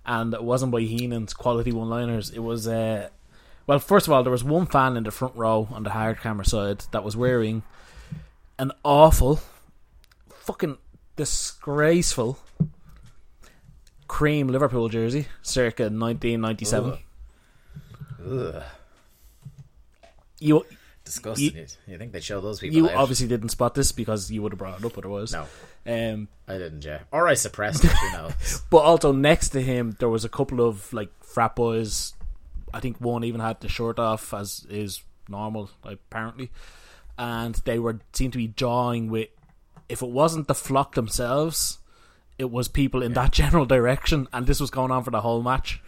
[SPEAKER 2] and it wasn't by Heenan's quality one-liners. It was, uh, well, first of all, there was one fan in the front row on the hard camera side that was wearing an awful, fucking disgraceful cream Liverpool jersey, circa 1997.
[SPEAKER 1] Ugh.
[SPEAKER 2] You
[SPEAKER 1] disgusting.
[SPEAKER 2] You-
[SPEAKER 1] You, think they'd show those people?
[SPEAKER 2] You
[SPEAKER 1] out?
[SPEAKER 2] obviously didn't spot this because you would have brought it up otherwise.
[SPEAKER 1] no,
[SPEAKER 2] Um,
[SPEAKER 1] I didn't. Yeah, or I suppressed it. You know. [LAUGHS]
[SPEAKER 2] but also next to him, there was a couple of like frat boys. I think one even had the shirt off, as is normal apparently, and they were seemed to be jawing with. If it wasn't the flock themselves, it was people in that [LAUGHS] general direction, and this was going on for the whole match.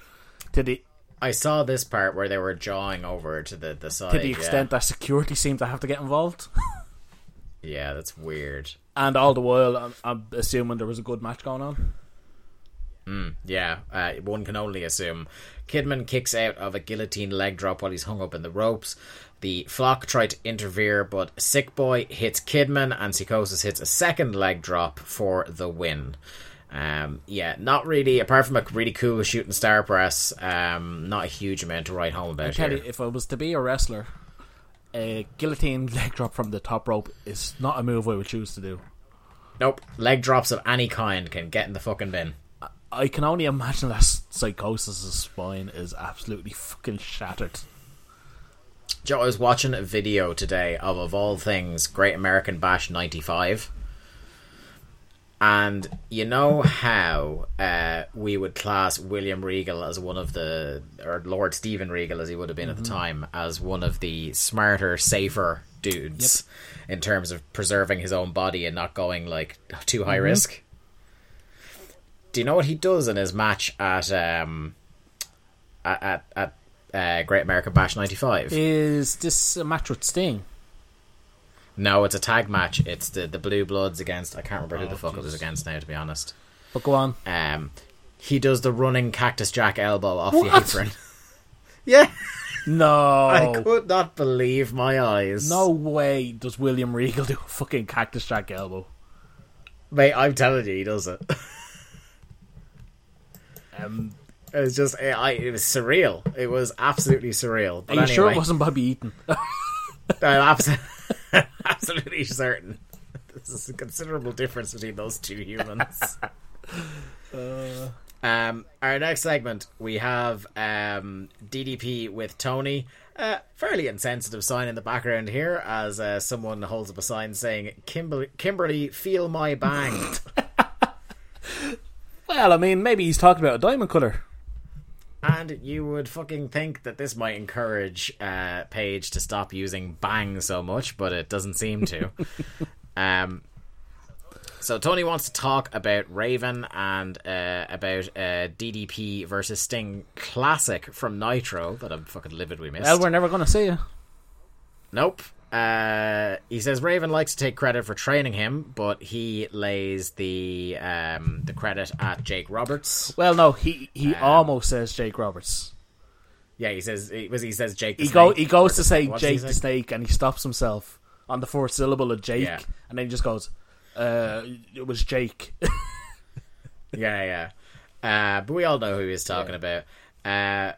[SPEAKER 2] To the
[SPEAKER 1] I saw this part where they were jawing over to the the side.
[SPEAKER 2] to the
[SPEAKER 1] yeah.
[SPEAKER 2] extent that security seemed to have to get involved, [LAUGHS]
[SPEAKER 1] Yeah, that's weird.
[SPEAKER 2] and all the while, I'm, I'm assuming there was a good match going on.
[SPEAKER 1] Yeah, uh, one can only assume. Kidman kicks out of a guillotine leg drop while he's hung up in the ropes. The flock tried to interfere, but Sick Boy hits Kidman, and Psychosis hits a second leg drop for the win. Um, yeah, not really. Apart from a really cool shooting star press, um, not a huge amount to write home
[SPEAKER 2] I
[SPEAKER 1] about
[SPEAKER 2] tell
[SPEAKER 1] here.
[SPEAKER 2] you, if I was to be a wrestler, a guillotine [LAUGHS] leg drop from the top rope is not a move I would choose to do.
[SPEAKER 1] Nope, leg drops of any kind can get in the fucking bin.
[SPEAKER 2] I can only imagine that Psychosis' spine is absolutely fucking shattered.
[SPEAKER 1] Joe, I was watching a video today of, of all things, Great American Bash 95. And you know how uh, we would class William Regal as one of the, or Lord Steven Regal as he would have been at the time, as one of the smarter, safer dudes in terms of preserving his own body and not going like too high risk. Do you know what he does in his match at um at at, at uh, Great American Bash 95?
[SPEAKER 2] Is this a match with Sting?
[SPEAKER 1] No, it's a tag match. It's the the Blue Bloods against I can't remember who
[SPEAKER 2] Oh,
[SPEAKER 1] the fuck it was against now. To be honest,
[SPEAKER 2] But go on.
[SPEAKER 1] um, he does the running Cactus Jack elbow off
[SPEAKER 2] What?
[SPEAKER 1] the apron. [LAUGHS] yeah,
[SPEAKER 2] No.
[SPEAKER 1] I could not believe my eyes.
[SPEAKER 2] No way does William Regal do a fucking Cactus Jack elbow.
[SPEAKER 1] mate, I'm telling you, he does it.
[SPEAKER 2] Um,
[SPEAKER 1] It was just, I, I- it was surreal. It was absolutely surreal.
[SPEAKER 2] are
[SPEAKER 1] But
[SPEAKER 2] you
[SPEAKER 1] anyway,
[SPEAKER 2] sure it wasn't Bobby Eaton? [LAUGHS] [LAUGHS]
[SPEAKER 1] I'm abso- [LAUGHS] absolutely certain. There's a considerable difference between those two humans. um, our next segment, we have um, DDP with Tony. Uh, fairly insensitive sign in the background here as uh, someone holds up a sign saying, Kimberly, Kimberly feel my bang.
[SPEAKER 2] well, I mean, maybe he's talking about a diamond cutter.
[SPEAKER 1] And you would fucking think that this might encourage uh, Page to stop using bang so much, but it doesn't seem to. [LAUGHS] um, so Tony wants to talk about Raven and uh, about uh, DDP versus Sting classic from Nitro that I'm fucking livid we missed.
[SPEAKER 2] Well, we're never going to see you.
[SPEAKER 1] Nope. Uh, he says Raven likes to take credit for training him, but he lays the um, the credit at Jake Roberts.
[SPEAKER 2] Well, no, he he
[SPEAKER 1] Um,
[SPEAKER 2] almost says Jake Roberts.
[SPEAKER 1] Yeah, he says he was he says Jake. The
[SPEAKER 2] He go
[SPEAKER 1] Snake,
[SPEAKER 2] he goes to say Jake the Snake, and he stops himself on the fourth syllable of Jake,
[SPEAKER 1] Yeah.
[SPEAKER 2] and then he just goes, uh, "It was Jake." [LAUGHS]
[SPEAKER 1] Yeah, yeah. Uh, but we all know who he's talking about. Uh,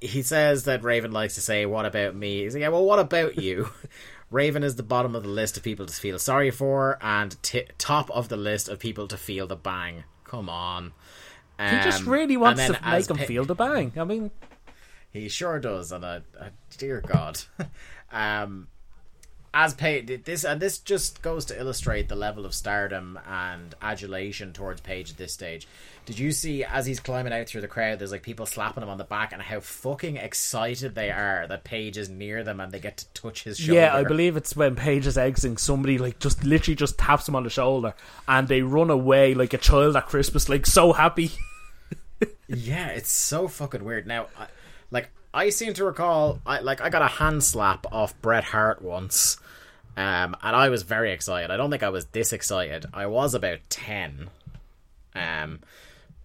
[SPEAKER 1] he, says that Raven likes to say, "What about me?" He's like, "Yeah, well, what about you?" [LAUGHS] Raven is the bottom of the list of people to feel sorry for, and t- top of the list of people to feel the bang. Come on.
[SPEAKER 2] he just
[SPEAKER 1] Um,
[SPEAKER 2] really wants to make him feel the bang. I mean,
[SPEAKER 1] He sure does, and uh, uh, dear God, [LAUGHS] um, as Page, this and this just goes to illustrate the level of stardom and adulation towards Page at this stage. Did you see as he's climbing out through the crowd? There's like people slapping him on the back, and how fucking excited they are that Page is near them and they get to touch his shoulder.
[SPEAKER 2] yeah, I believe it's when Page is exiting. Somebody like just literally just taps him on the shoulder, and they run away like a child at Christmas, like so happy. [LAUGHS]
[SPEAKER 1] Yeah, it's so fucking weird. Now, I, like I seem to recall, I like I got a hand slap off Bret Hart once, um, and I was very excited. I don't think I was this excited. I was about ten, um,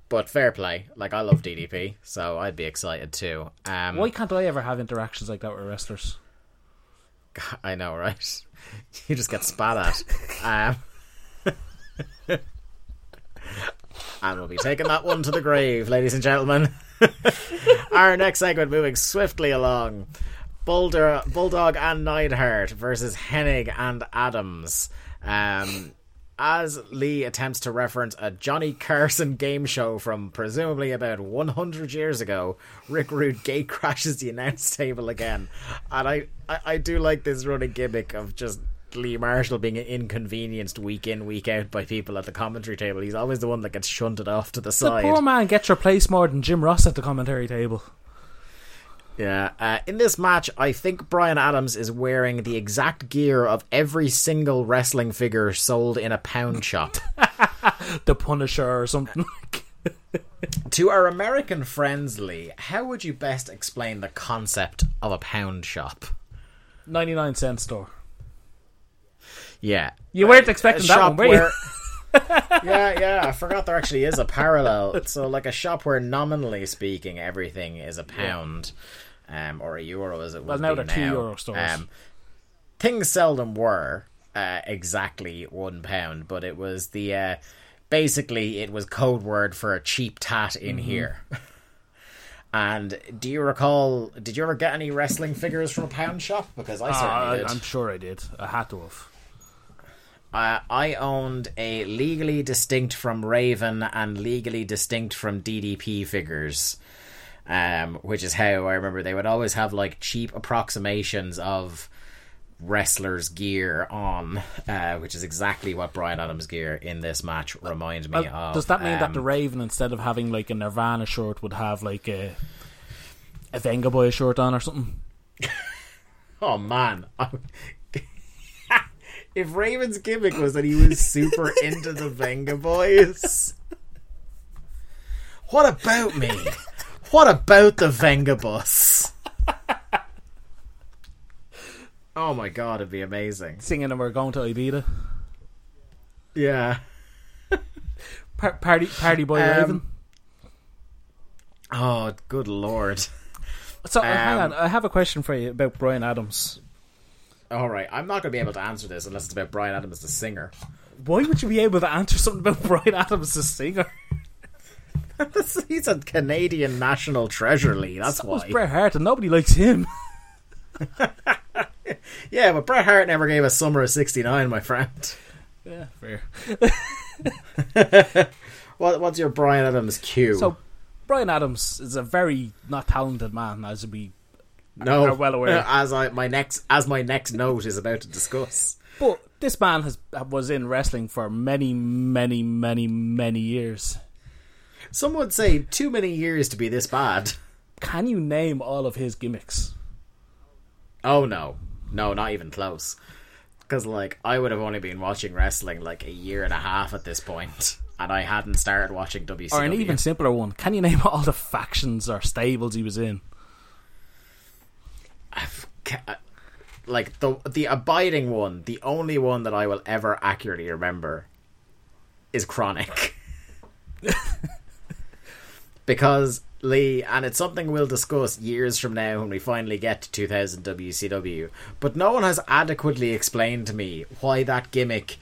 [SPEAKER 1] but fair play. Like I love DDP, so I'd be excited too. Um,
[SPEAKER 2] Why can't I ever have interactions like that with wrestlers? [LAUGHS]
[SPEAKER 1] I know, right? [LAUGHS] You just get spat at. Um, [LAUGHS] and we'll be taking that one to the grave, ladies and gentlemen. Our next segment, moving swiftly along. Bulldog, Bulldog and Neidhart versus Hennig and Adams. Um, as Lee attempts to reference a Johnny Carson game show from presumably about 100 years ago, Rick Rude gate [LAUGHS] crashes the announce table again. And I, I, I do like this running gimmick of just Lee Marshall being inconvenienced week in, week out by people at the commentary table. He's always the one that gets shunted off to the
[SPEAKER 2] The
[SPEAKER 1] side.
[SPEAKER 2] poor man gets replaced more than Jim Ross at the commentary table.
[SPEAKER 1] Yeah. Uh, in this match, I think Brian Adams is wearing the exact gear of every single wrestling figure sold in a pound shop. [LAUGHS]
[SPEAKER 2] The Punisher or something.
[SPEAKER 1] to our American friends, Lee, how would you best explain the concept of a pound shop?
[SPEAKER 2] 99 cent store.
[SPEAKER 1] Yeah.
[SPEAKER 2] You weren't expecting that one, were you? [LAUGHS] [LAUGHS]
[SPEAKER 1] yeah, yeah, I forgot there actually is a parallel. So, like a shop where nominally speaking, everything is a pound, um, or a euro as it
[SPEAKER 2] Well, now they're two
[SPEAKER 1] euro
[SPEAKER 2] euro stores.
[SPEAKER 1] Um, things seldom were uh, exactly one pound, but it was the uh, basically it was code word for a cheap tat in
[SPEAKER 2] Mm-hmm.
[SPEAKER 1] here. [LAUGHS] And do you recall? Did you ever get any wrestling figures from a pound shop? Because I certainly
[SPEAKER 2] Uh,
[SPEAKER 1] did.
[SPEAKER 2] I'm sure I did. I had to have.
[SPEAKER 1] Uh, I owned a legally distinct from Raven and legally distinct from DDP figures, um, which is how I remember they would always have like cheap approximations of wrestlers' gear on, uh, which is exactly what Brian Adams' gear in this match reminds me
[SPEAKER 2] Well,
[SPEAKER 1] of.
[SPEAKER 2] does that mean that
[SPEAKER 1] Um,
[SPEAKER 2] the Raven, instead of having like a Nirvana shirt, would have like a a Venga Boy shirt on or something? [LAUGHS]
[SPEAKER 1] Oh man. If Raven's gimmick was that he was super [LAUGHS] into the Vengaboys. What about me? What about the Vengabus? Oh my god, it'd be amazing.
[SPEAKER 2] Singing and we're going to Ibiza.
[SPEAKER 1] Yeah.
[SPEAKER 2] Par- party, party boy
[SPEAKER 1] Um,
[SPEAKER 2] Raven.
[SPEAKER 1] Oh, good lord.
[SPEAKER 2] So uh, hang
[SPEAKER 1] um,
[SPEAKER 2] on, I have a question for you about Brian Adams.
[SPEAKER 1] Alright, I'm not going to be able to answer this unless it's about Bryan Adams, the singer.
[SPEAKER 2] Why would you be able to answer something about [LAUGHS] Bryan Adams, the singer? [LAUGHS]
[SPEAKER 1] He's a Canadian national treasure, Lee. That's
[SPEAKER 2] That was
[SPEAKER 1] why.
[SPEAKER 2] Bret Hart, and nobody likes him. [LAUGHS]
[SPEAKER 1] Yeah, but Bret Hart never gave a Summer of 69, my friend.
[SPEAKER 2] Yeah, fair.
[SPEAKER 1] What, what's your Brian Adams cue?
[SPEAKER 2] So, Brian Adams is a very not talented man, as we.
[SPEAKER 1] No,
[SPEAKER 2] are well aware. [LAUGHS]
[SPEAKER 1] As I my next as my next note is about to discuss.
[SPEAKER 2] But this man has was in wrestling for many, many, many, many years.
[SPEAKER 1] Some would say too many years to be this bad.
[SPEAKER 2] Can you name all of his gimmicks?
[SPEAKER 1] Oh no, no, not even close. Because like I would have only been watching wrestling like a year and a half at this point, and I hadn't started watching WCW.
[SPEAKER 2] Or an even simpler one. Can you name all the factions or stables he was in?
[SPEAKER 1] Uh, like the the abiding one, the only one that I will ever accurately remember is KroniK. [LAUGHS] because Lee, and it's something we'll discuss years from now when we finally get to 2000 WCW, but no one has adequately explained to me why that gimmick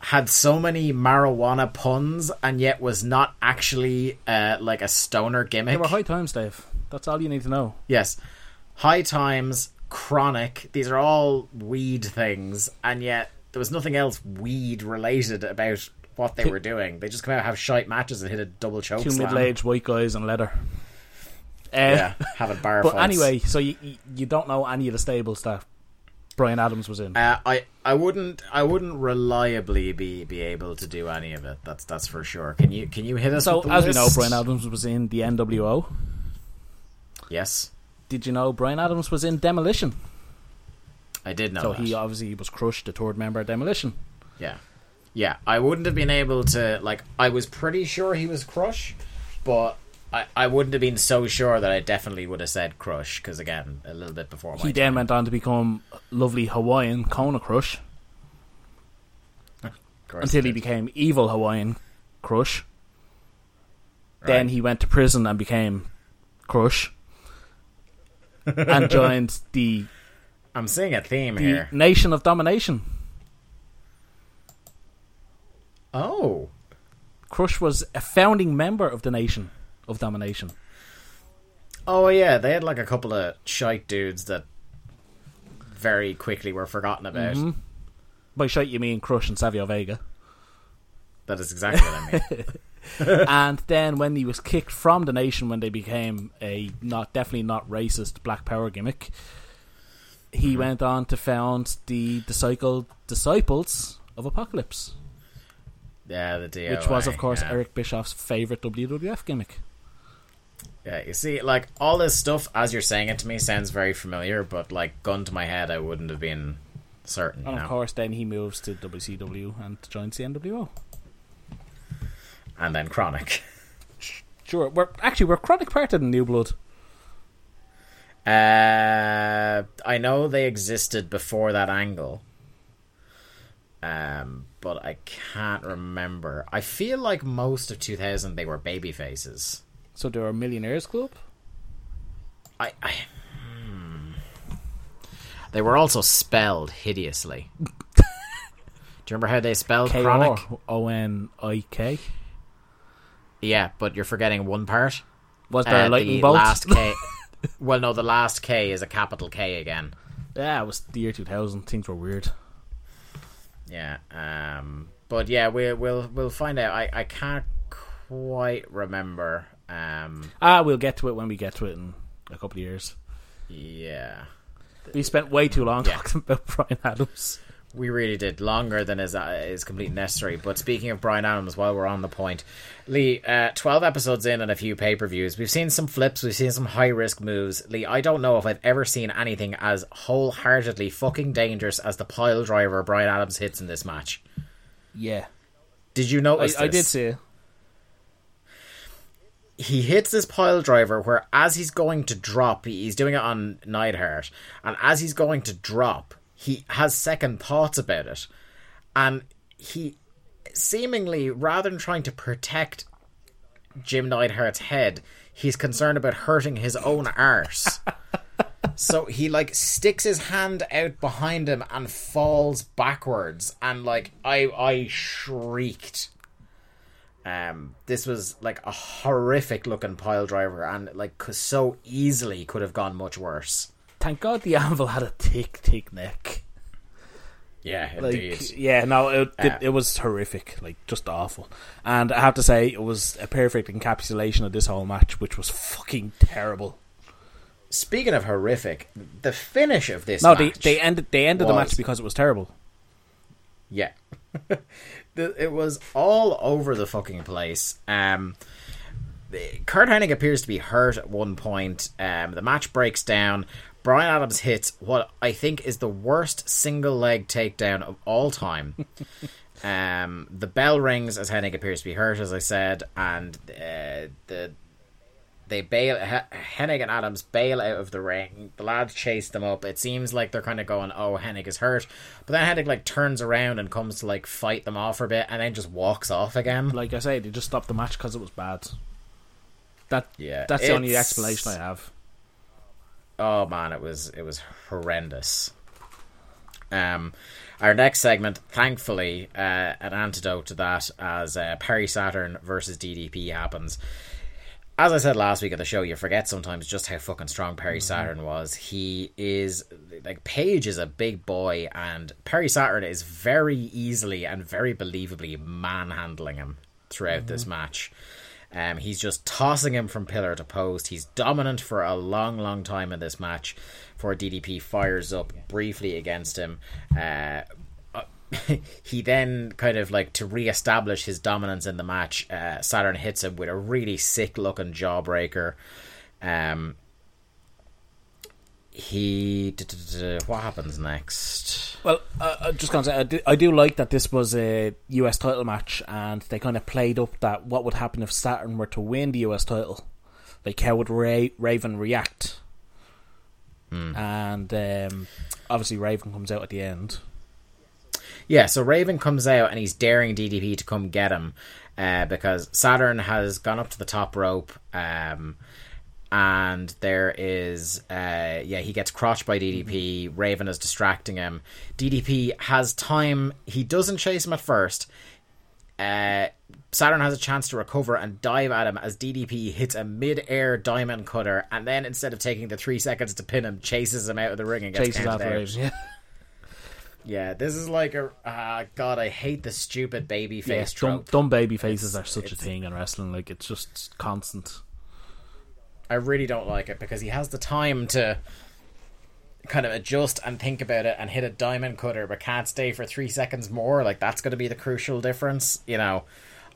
[SPEAKER 1] had so many marijuana puns and yet was not actually uh, like a stoner gimmick.
[SPEAKER 2] They were high times, Dave. That's all you need to know.
[SPEAKER 1] Yes. High Times, KroniK, these are all weed things, and yet there was nothing else weed related about what they were doing. They just come out, have shite matches, and hit a double choke
[SPEAKER 2] Two middle-aged white guys in leather. Uh,
[SPEAKER 1] Yeah, having [LAUGHS] bar
[SPEAKER 2] But
[SPEAKER 1] fights.
[SPEAKER 2] anyway, so you, you don't know any of the stables that Brian Adams was in.
[SPEAKER 1] Uh, I I wouldn't I wouldn't reliably be, be able to do any of it. That's that's for sure. Can you can you hit us?
[SPEAKER 2] so
[SPEAKER 1] with the
[SPEAKER 2] as we know. Brian Adams was in the NWO.
[SPEAKER 1] Yes,
[SPEAKER 2] Did you know Brian Adams was in Demolition?
[SPEAKER 1] I did know
[SPEAKER 2] so
[SPEAKER 1] that.
[SPEAKER 2] he obviously was crushed, the third member of Demolition.
[SPEAKER 1] Yeah. Yeah, I wouldn't have been able to like I was pretty sure he was Crush, but I, I wouldn't have been so sure that I definitely would have said Crush because again, a little bit before my
[SPEAKER 2] He then went on to become lovely Hawaiian Kona Crush until he
[SPEAKER 1] did.
[SPEAKER 2] became evil Hawaiian Crush. Then he went to prison and became Crush. And joined the,
[SPEAKER 1] I'm seeing a theme
[SPEAKER 2] the
[SPEAKER 1] here.
[SPEAKER 2] Nation of Domination.
[SPEAKER 1] Oh,
[SPEAKER 2] Crush was a founding member of the Nation of Domination.
[SPEAKER 1] oh yeah, they had like a couple of shite dudes that very quickly were forgotten about.
[SPEAKER 2] Mhm. By shite you mean Crush and Savio Vega.
[SPEAKER 1] That is exactly what I mean. [LAUGHS] [LAUGHS]
[SPEAKER 2] and then when he was kicked from the nation when they became a not definitely not racist Black Power gimmick, he
[SPEAKER 1] Mm-hmm.
[SPEAKER 2] went on to found the Disciple Disciples of Apocalypse,
[SPEAKER 1] yeah, the DOA.
[SPEAKER 2] which was of course
[SPEAKER 1] yeah.
[SPEAKER 2] Eric Bischoff's favorite WWF gimmick.
[SPEAKER 1] Yeah, you see, like all this stuff as you're saying it to me sounds very familiar, but like gun to my head, I wouldn't have been certain.
[SPEAKER 2] And of course, then he moves to WCW and joins the NWO.
[SPEAKER 1] And then KroniK.
[SPEAKER 2] Sure, we're actually we're chronic part of the New Blood.
[SPEAKER 1] Uh, I know they existed before that angle. Um, but I can't remember. I feel like most of 2000 they were baby faces.
[SPEAKER 2] So they were a Millionaires Club.
[SPEAKER 1] I, I hmm. They were also spelled hideously. [LAUGHS] Do you remember how they spelled chronic?
[SPEAKER 2] O N I K.
[SPEAKER 1] Yeah, but you're forgetting one part.
[SPEAKER 2] Was there a
[SPEAKER 1] Uh,
[SPEAKER 2] lightning
[SPEAKER 1] the
[SPEAKER 2] bolt?
[SPEAKER 1] last K. [LAUGHS] well, no, the last K is a capital K again.
[SPEAKER 2] yeah, it was the year two thousand. Things were weird.
[SPEAKER 1] Yeah. Um. But yeah, we we'll we'll find out. I I can't quite remember. Um.
[SPEAKER 2] Ah, we'll get to it when we get to it in a couple of years.
[SPEAKER 1] Yeah.
[SPEAKER 2] We spent way too long
[SPEAKER 1] Yeah.
[SPEAKER 2] talking about Brian Adams.
[SPEAKER 1] We really did longer than is uh, is completely necessary. But speaking of Brian Adams, while we're on the point, Lee, uh, twelve episodes in and a few pay per views, we've seen some flips, we've seen some high risk moves. Lee, I don't know if I've ever seen anything as wholeheartedly fucking dangerous as the pile driver Brian Adams hits in this match.
[SPEAKER 2] Yeah,
[SPEAKER 1] Did you
[SPEAKER 2] I,
[SPEAKER 1] notice?
[SPEAKER 2] I did
[SPEAKER 1] this?
[SPEAKER 2] see. it.
[SPEAKER 1] he hits this pile driver where as he's going to drop he's doing it on Neidhart and as he's going to drop he has second thoughts about it. And he seemingly rather than trying to protect Jim Neidhart's head he's concerned about hurting his own arse. [LAUGHS] So he like sticks his hand out behind him and falls backwards. And like I I shrieked. Um, this was like a horrific looking pile driver, and like so easily could have gone much worse.
[SPEAKER 2] Thank God the anvil had a thick, thick neck.
[SPEAKER 1] Yeah,
[SPEAKER 2] Like,
[SPEAKER 1] indeed.
[SPEAKER 2] yeah, no, it, it, it was horrific, like just awful. And I have to say, it was a perfect encapsulation of this whole match, which was fucking terrible.
[SPEAKER 1] Speaking of horrific, the finish of this
[SPEAKER 2] No, they
[SPEAKER 1] match,
[SPEAKER 2] they ended they ended the match because it was terrible.
[SPEAKER 1] yeah, [LAUGHS] it was all over the fucking place. Um, Curt Hennig appears to be hurt at one point. Um, the match breaks down. Brian Adams hits what I think is the worst single leg takedown of all time. [LAUGHS] um, the bell rings as Hennig appears to be hurt, as I said, and uh, the they bail H- Hennig and Adams bail out of the ring. The lads chase them up. It seems like they're kind of going, "Oh, Hennig is hurt," but then Hennig like turns around and comes to like fight them off for a bit, and then just walks off again.
[SPEAKER 2] Like I say, they just stopped the match because it was bad. That
[SPEAKER 1] Yeah,
[SPEAKER 2] that's the only explanation I have.
[SPEAKER 1] Oh man, it was it was horrendous. Um, our next segment, thankfully, uh, an antidote to that, as uh, Perry Saturn versus DDP happens. As I said last week on the show, you forget sometimes just how fucking strong Perry Saturn was. He is like Page is a big boy, and Perry Saturn is very easily and very believably manhandling him throughout this match. Um, he's just tossing him from pillar to post. He's dominant for a long, long time in this match. Before DDP fires up briefly against him, uh, [LAUGHS] he then kind of like to re-establish his dominance in the match. Uh, Saturn hits him with a really sick-looking jawbreaker. Um, he what happens next?
[SPEAKER 2] Well, uh, I'm just gonna say I do, I do like that this was a US title match, and they kind of played up that what would happen if Saturn were to win the US title, like how would Ra- Raven react? And um, obviously Raven comes out at the end.
[SPEAKER 1] Yeah, so Raven comes out and he's daring DDP to come get him uh, because Saturn has gone up to the top rope. Um, and there is, uh, yeah, he gets crotched by DDP. Raven is distracting him. DDP has time. He doesn't chase him at first. Uh, Saturn has a chance to recover and dive at him as DDP hits a mid-air diamond cutter, and then instead of taking the three seconds to pin him, chases him out of the ring and gets
[SPEAKER 2] Chases
[SPEAKER 1] counted
[SPEAKER 2] after
[SPEAKER 1] out.
[SPEAKER 2] Raven. Yeah.
[SPEAKER 1] Yeah, this is like a uh, God. I hate the stupid baby face
[SPEAKER 2] Yeah, dumb, dumb baby faces
[SPEAKER 1] It's-
[SPEAKER 2] are such a thing in wrestling. Like it's just constant.
[SPEAKER 1] I really don't like it because he has the time to kind of adjust and think about it and hit a diamond cutter, but can't stay for three seconds more. Like that's going to be the crucial difference. You know,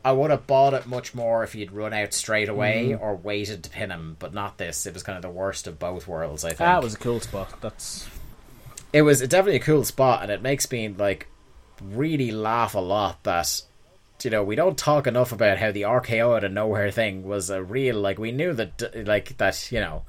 [SPEAKER 1] I would have bought it much more if he'd run out straight away mm. or waited to pin him, but not this. It was kind of the worst of both worlds. I think
[SPEAKER 2] That was a cool spot. That's
[SPEAKER 1] it was definitely a cool spot, and it makes me like really laugh a lot that you know we don't talk enough about how the RKO out of nowhere thing was a real like we knew that like that you know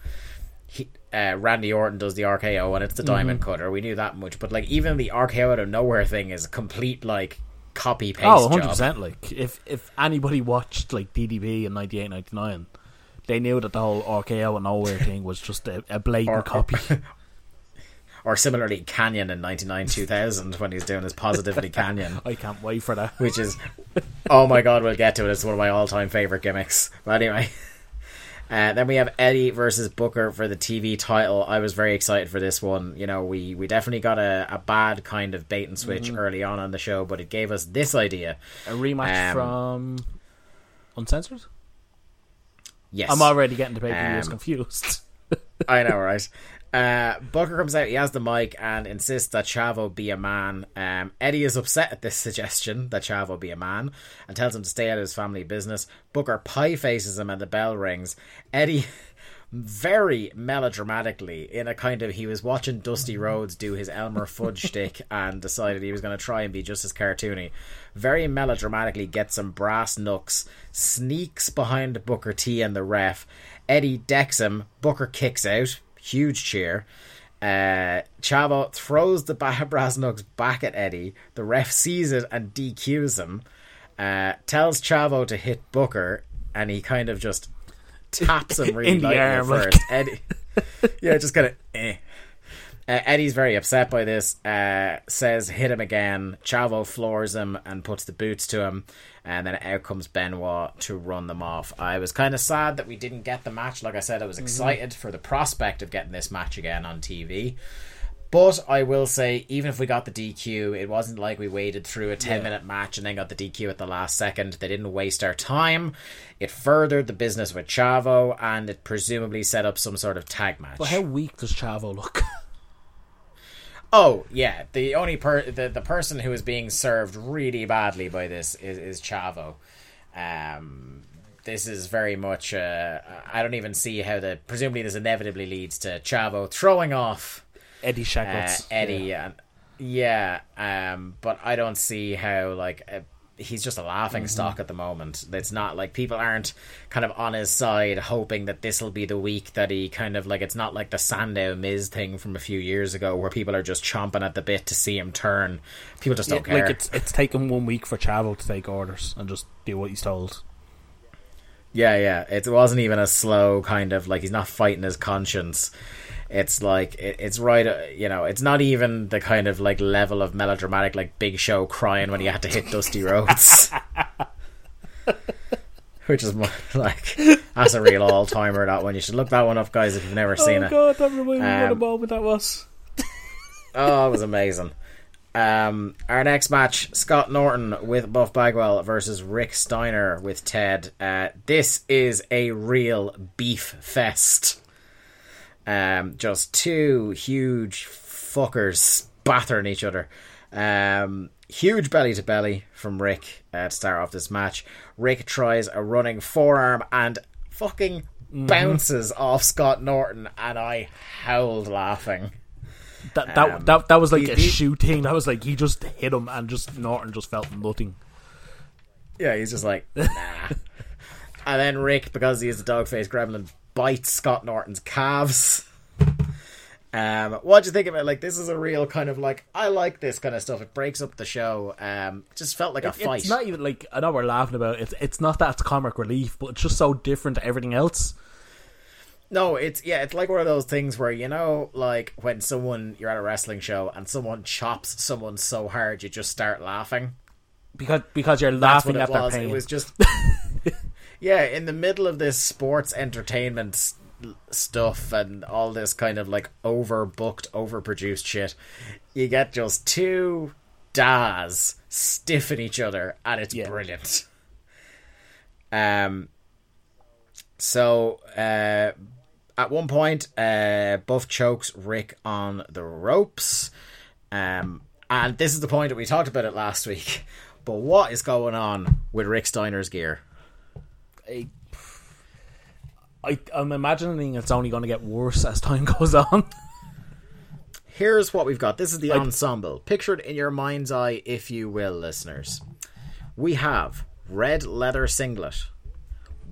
[SPEAKER 1] he, uh, Randy Orton does the RKO and it's the Diamond Cutter we knew that much but like even the RKO out of nowhere thing is a complete like copy paste
[SPEAKER 2] oh, 100
[SPEAKER 1] job.
[SPEAKER 2] percent. Like if if anybody watched like DDP in 98, 99, they knew that the whole RKO and nowhere thing was just a, a blatant
[SPEAKER 1] Or-
[SPEAKER 2] copy. [LAUGHS]
[SPEAKER 1] or similarly Kanyon in 99 2000 when he's doing his Positively Kanyon [LAUGHS]
[SPEAKER 2] I can't wait for that.
[SPEAKER 1] which is oh my god we'll get to it it's one of my all-time favorite gimmicks but anyway [LAUGHS] uh, then we have Eddie versus Booker for the TV title. I was very excited for this one. You know, we, we definitely got a, a bad kind of bait and switch early on on the show, but it gave us this idea.
[SPEAKER 2] A rematch
[SPEAKER 1] Um,
[SPEAKER 2] from Uncensored.
[SPEAKER 1] Yes,
[SPEAKER 2] I'm already getting the pay per views
[SPEAKER 1] Um,
[SPEAKER 2] confused. [LAUGHS]
[SPEAKER 1] I know, right? Uh, Booker comes out, he has the mic and insists that Chavo be a man. Um, Eddie is upset at this [LAUGHS] suggestion that Chavo be a man and tells him to stay out of his family business. Booker pie faces him and the bell rings. Eddie, [LAUGHS] very melodramatically, in a kind of he was watching Dusty Rhodes do his Elmer Fudge [LAUGHS] shtick and decided he was going to try and be just as cartoony. Very melodramatically gets some brass knucks, sneaks behind Booker T and the ref. Eddie decks him. Booker kicks out. Huge cheer. Uh, Chavo throws the knucks [LAUGHS] back at Eddie. The ref sees it and DQs him. Uh, tells Chavo to hit Booker, and he kind of just taps him [LAUGHS] really
[SPEAKER 2] In the
[SPEAKER 1] lightly at
[SPEAKER 2] arm, like-
[SPEAKER 1] first. Eddie, [LAUGHS] yeah, just kind of. Eh. Uh, Eddie's very upset by this. Uh, says hit him again. Chavo floors him and puts the boots to him, and then out comes Benoit to run them off. I was kind of sad that we didn't get the match. Like I said, I was mhm. excited for the prospect of getting this match again on TV. But I will say, even if we got the DQ, it wasn't like we waited through a 10 minute match and then got the DQ at the last second. They didn't waste our time. It furthered the business with Chavo and it presumably set up some sort of tag match.
[SPEAKER 2] But how weak does Chavo look? [LAUGHS]
[SPEAKER 1] Oh yeah, the only per the, the person who is being served really badly by this is, is Chavo. Um, this is very much. Uh, I don't even see how the presumably this inevitably leads to Chavo throwing off
[SPEAKER 2] Eddie
[SPEAKER 1] uh,
[SPEAKER 2] Shackles.
[SPEAKER 1] Eddie and yeah. Um, but I don't see how like. Uh, He's just a laughing mm-hmm. stock at the moment. It's not like people aren't kind of on his side, hoping that this will be the week that he kind of like. It's not like the Sandow Miz thing from a few years ago, where people are just chomping at the bit to see him turn. People just don't
[SPEAKER 2] Yeah,
[SPEAKER 1] care.
[SPEAKER 2] like it's it's taken one week for Chavo to take orders and just do what he's told.
[SPEAKER 1] Yeah, yeah. It wasn't even a slow kind of like he's not fighting his conscience. It's like it, it's right. uh, You know, it's not even the kind of like level of melodramatic like Big Show crying when he had to hit Dusty Rhodes. [LAUGHS] Which is more [LAUGHS] like that's a real all timer. That one you should look that one up, guys, if you've never seen it.
[SPEAKER 2] oh god, that reminded me what a
[SPEAKER 1] Um,
[SPEAKER 2] moment that was.
[SPEAKER 1] Oh, it was amazing. Um, our next match: Scott Norton with Buff Bagwell versus Rick Steiner with Ted. Uh, this is a real beef fest. Um, just two huge fuckers battering each other. Um, huge belly to belly from Rick uh, to start off this match. Rick tries a running forearm and fucking bounces off Scott Norton, and I howled laughing.
[SPEAKER 2] That that,
[SPEAKER 1] um,
[SPEAKER 2] that that was like
[SPEAKER 1] the-
[SPEAKER 2] a shoe thing. That was like he just hit him and just Norton just felt nothing.
[SPEAKER 1] Yeah, he's just like, nah. [LAUGHS] and then Rick, because he is a dog faced gremlin, bites Scott Norton's calves. Um, what do you think about like this is a real kind of like I like this kind of stuff. It breaks up the show. Um, just felt like a fight.
[SPEAKER 2] It's not even like I know we're laughing about it. It's it's not that it's comic relief, but it's just so different to everything else.
[SPEAKER 1] No, it's yeah, it's like one of those things where you know, like when someone you're at a wrestling show and someone chops someone so hard you just start laughing.
[SPEAKER 2] Because because you're laughing at their pain.
[SPEAKER 1] It was just [LAUGHS] yeah, in the middle of this sports entertainment stuff and all this kind of like overbooked, overproduced shit. you get just two Daz stiffing each other, and it's
[SPEAKER 2] Yeah.
[SPEAKER 1] brilliant. Um, so uh, at one point, uh, Buff chokes Rick on the ropes, um, and this is the point that we talked about it last week. [LAUGHS] But what is going on with Rick Steiner's gear?
[SPEAKER 2] I, I, I'm imagining it's only going to get worse as time [LAUGHS] goes on.
[SPEAKER 1] Here's what we've got. This is the ensemble. Pictured in your mind's eye, if you will, listeners. We have red leather singlet,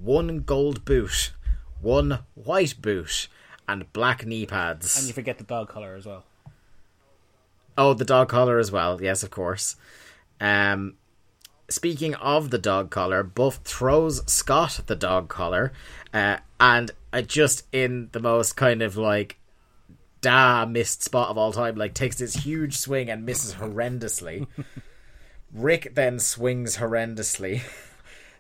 [SPEAKER 1] one gold boot, one white boot, and black knee pads.
[SPEAKER 2] and you forget the dog collar as well.
[SPEAKER 1] Oh, the dog collar as well. Yes, of course. Um, speaking of the dog collar, Buff throws Scott the dog collar, uh, and I just in the most kind of like da missed spot of all time, like takes this huge swing and misses horrendously. [LAUGHS] Rick then swings horrendously. [LAUGHS]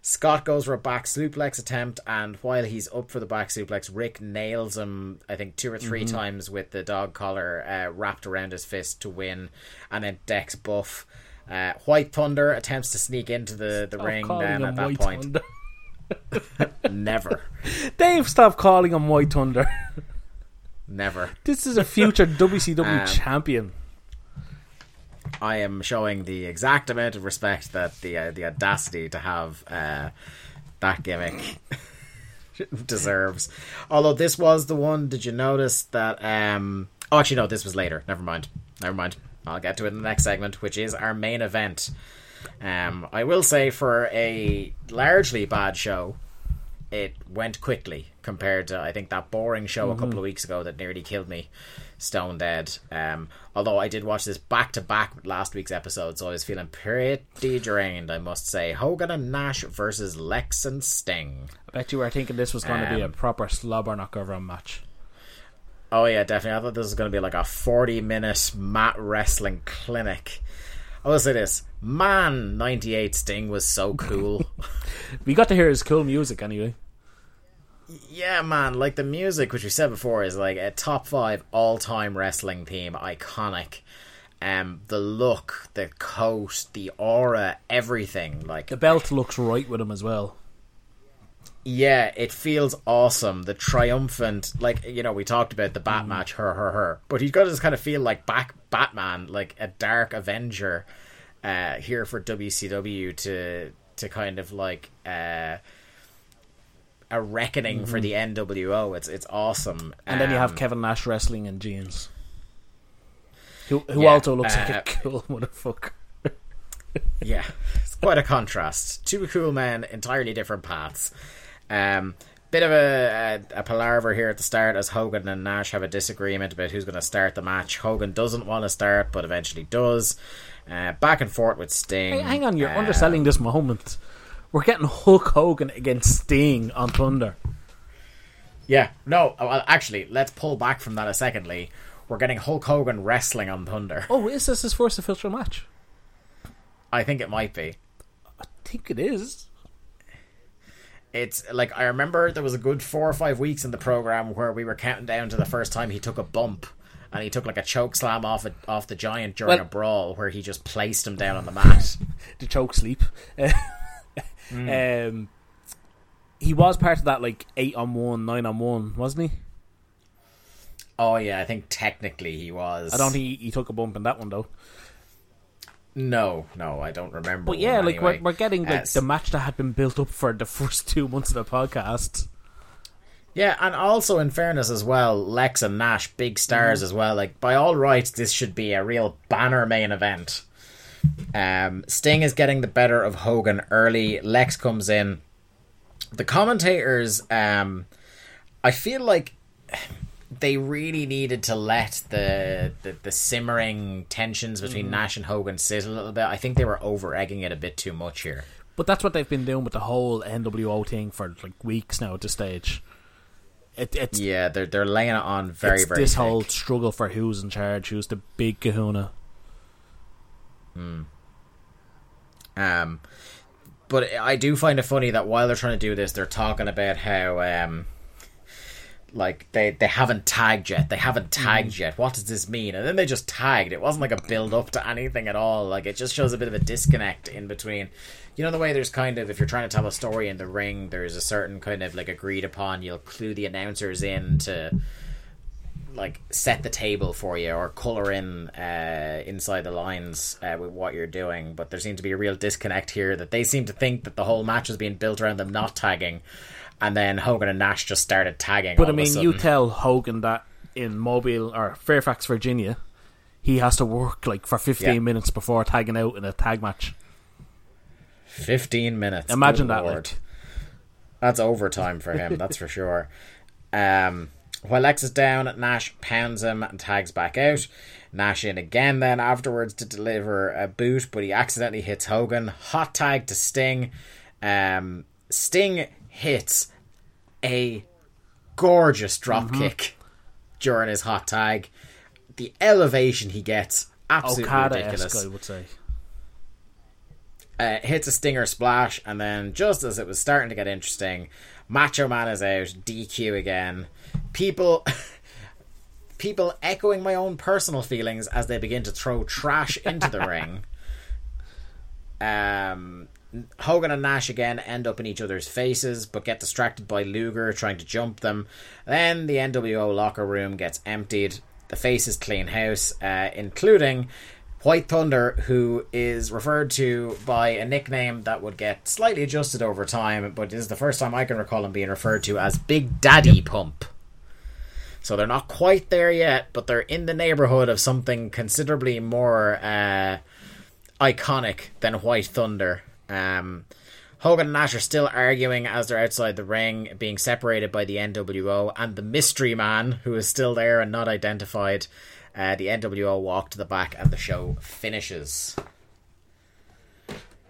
[SPEAKER 1] Scott goes for a back suplex attempt, and while he's up for the back suplex, Rick nails him, I think, two or 3 times with the dog collar uh, wrapped around his fist to win, and then Dex Buff. Uh, White Thunder attempts to sneak into the, the
[SPEAKER 2] Stop
[SPEAKER 1] ring then at that
[SPEAKER 2] White
[SPEAKER 1] point. [LAUGHS] Never. [LAUGHS]
[SPEAKER 2] Dave, stop calling him White Thunder.
[SPEAKER 1] Never.
[SPEAKER 2] This is a future [LAUGHS] WCW
[SPEAKER 1] Um,
[SPEAKER 2] champion.
[SPEAKER 1] I am showing the exact amount of respect that the uh, the audacity to have uh, that gimmick [LAUGHS] deserves. Although this was the one, did you notice that? Um, oh, actually, no, this was later. Never mind. Never mind. I'll get to it in the next segment, which is our main event. Um, I will say for a largely bad show, it went quickly compared to I think that boring show a couple of weeks ago that nearly killed me, stone dead. Um, although I did watch this back to back last week's episode, so I was feeling pretty drained. I must say, Hogan and Nash versus Lex and Sting.
[SPEAKER 2] I bet you were thinking this was going to be a
[SPEAKER 1] Um,
[SPEAKER 2] proper slobber knocker match.
[SPEAKER 1] Oh yeah, definitely. I thought this was going to be like a forty-minute mat wrestling clinic. I will say this: man, ninety-eight Sting was so cool. [LAUGHS]
[SPEAKER 2] We got to hear his cool music anyway.
[SPEAKER 1] Yeah, man, like the music, which we said before, is like a top five all-time wrestling theme, iconic. Um, the look, the coat, the aura, everything. Like
[SPEAKER 2] The belt looks right with him as well.
[SPEAKER 1] Yeah, it feels awesome. The triumphant, like you know, we talked about the bat match, her, her, her, but he's got to just kind of feel like back Batman, like a dark Avenger, uh, here for WCW to to kind of like uh, a reckoning for the NWO. It's it's awesome.
[SPEAKER 2] And then you have
[SPEAKER 1] Um,
[SPEAKER 2] Kevin Nash wrestling in jeans. Who, who
[SPEAKER 1] Yeah,
[SPEAKER 2] also looks like
[SPEAKER 1] uh,
[SPEAKER 2] a cool [LAUGHS] motherfucker.
[SPEAKER 1] Yeah, it's quite a contrast. Two cool men, entirely different paths. Um, bit of a, a, a palaver here at the start as Hogan and Nash have a disagreement about who's going to start the match. Hogan doesn't want to start, but eventually does. Uh, back and forth with Sting.
[SPEAKER 2] Hey, hang on, you're
[SPEAKER 1] Uh,
[SPEAKER 2] underselling this moment. We're getting Hulk Hogan against Sting on Thunder.
[SPEAKER 1] Yeah, no, uh, well, actually, let's pull back from that a second, Lee. We're getting Hulk Hogan wrestling on Thunder.
[SPEAKER 2] Oh, is this his first official match?
[SPEAKER 1] I think it might be.
[SPEAKER 2] I think it is.
[SPEAKER 1] it's like I remember there was a good four or five weeks in the program where we were counting down to the first time he took a bump, and he took like a choke slam off a, off the giant during
[SPEAKER 2] Well-
[SPEAKER 1] a brawl where he just placed him down on the mat. [LAUGHS]
[SPEAKER 2] The choke sleep. [LAUGHS] um, he was part of that like eight on one, nine on one, wasn't he?
[SPEAKER 1] oh yeah, I think technically he was.
[SPEAKER 2] I don't think he, he took a bump in that one though.
[SPEAKER 1] No, no, I don't remember.
[SPEAKER 2] But yeah, like
[SPEAKER 1] anyway.
[SPEAKER 2] we're, we're getting like
[SPEAKER 1] Yes.
[SPEAKER 2] the match that had been built up for the [LAUGHS] first two months of the podcast.
[SPEAKER 1] Yeah, and also in fairness as well, Lex and Nash, big stars
[SPEAKER 2] Mm-hmm.
[SPEAKER 1] as well. Like by all rights, this should be a real banner main event. Um, Sting is getting the better of Hogan early. Lex comes in. The commentators, um, I feel like they really needed to let the the, the simmering tensions between
[SPEAKER 2] Mm-hmm.
[SPEAKER 1] Nash and Hogan sit a little bit. I think they were over egging it a bit too much here.
[SPEAKER 2] But that's what they've been doing with the whole NWO thing for like weeks now at this stage. It, it's
[SPEAKER 1] Yeah, they're they're laying it on very
[SPEAKER 2] it's
[SPEAKER 1] very.
[SPEAKER 2] this
[SPEAKER 1] thick.
[SPEAKER 2] whole struggle for who's in charge, who's the big kahuna.
[SPEAKER 1] Um, but I do find it funny that while they're trying to do this, they're talking about how um, like they they haven't tagged yet. They haven't
[SPEAKER 2] Mm-hmm.
[SPEAKER 1] tagged yet. What does this mean? And then they just tagged. It wasn't like a build up to anything at all. Like it just shows a bit of a disconnect in between. You know the way there's kind of if you're trying to tell a story in the ring, there's a certain kind of like agreed upon. You'll clue the announcers in to like set the table for you or color in uh, inside the lines uh, with what you're doing. But there seemed to be a real disconnect here that they seem to think that the whole match was being built around them not tagging, and then Hogan and Nash just started tagging.
[SPEAKER 2] But I mean, you tell Hogan that in Mobile or Fairfax, Virginia, he has to work like for 15
[SPEAKER 1] Yeah.
[SPEAKER 2] minutes before tagging out in a tag match.
[SPEAKER 1] fifteen minutes.
[SPEAKER 2] Imagine
[SPEAKER 1] Good
[SPEAKER 2] that, like.
[SPEAKER 1] That's overtime for him, that's for [LAUGHS] sure. Um, while Lex is down, Nash pounds him and tags back out. Nash in again then afterwards to deliver a boot, but he accidentally hits Hogan. Hot tag to Sting. Um, Sting hits a gorgeous drop
[SPEAKER 2] Mm-hmm.
[SPEAKER 1] kick during his hot tag. The elevation he gets, absolutely
[SPEAKER 2] Okada
[SPEAKER 1] ridiculous
[SPEAKER 2] I would say.
[SPEAKER 1] uh, hits a stinger splash, and then just as it was starting to get interesting, Macho Man is out, DQ again. People, [LAUGHS] people echoing my own personal feelings as they begin to throw trash into the [LAUGHS] ring. Um, Hogan and Nash again end up in each other's faces, but get distracted by Luger trying to jump them. Then the NWO locker room gets emptied. The faces clean house, uh, including White Thunder, who is referred to by a nickname that would get slightly adjusted over time, but this is the first time I can recall him being referred to as Big Daddy Pump. So they're not quite there yet, but they're in the neighborhood of something considerably more uh, iconic than White Thunder. Um, Hogan and Nash are still arguing as they're outside the ring, being separated by the NWO and the mystery man, who is still there and not identified. Uh, the NWO walk to the back, and the show finishes.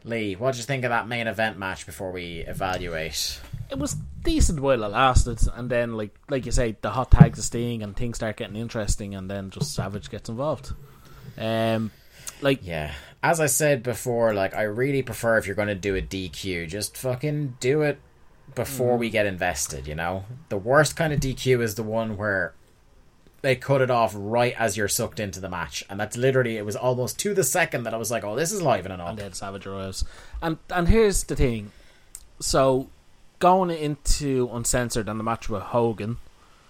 [SPEAKER 1] Lee, what did you think of that main event match before we evaluate?
[SPEAKER 2] It was decent while it lasted, and then like like you say, the hot tags are staying and things start getting interesting, and then just Savage gets involved. Um, like
[SPEAKER 1] Yeah. As I said before, like I really prefer if you're going to do a DQ, just fucking do it before we get invested, you know? The worst kind of DQ is the one where they cut it off right as you're sucked into the match. And that's literally it was almost to the second that I was like, "Oh, this is live and up."
[SPEAKER 2] and then Savage arrives. And and here's the thing. So going into uncensored and the match with Hogan,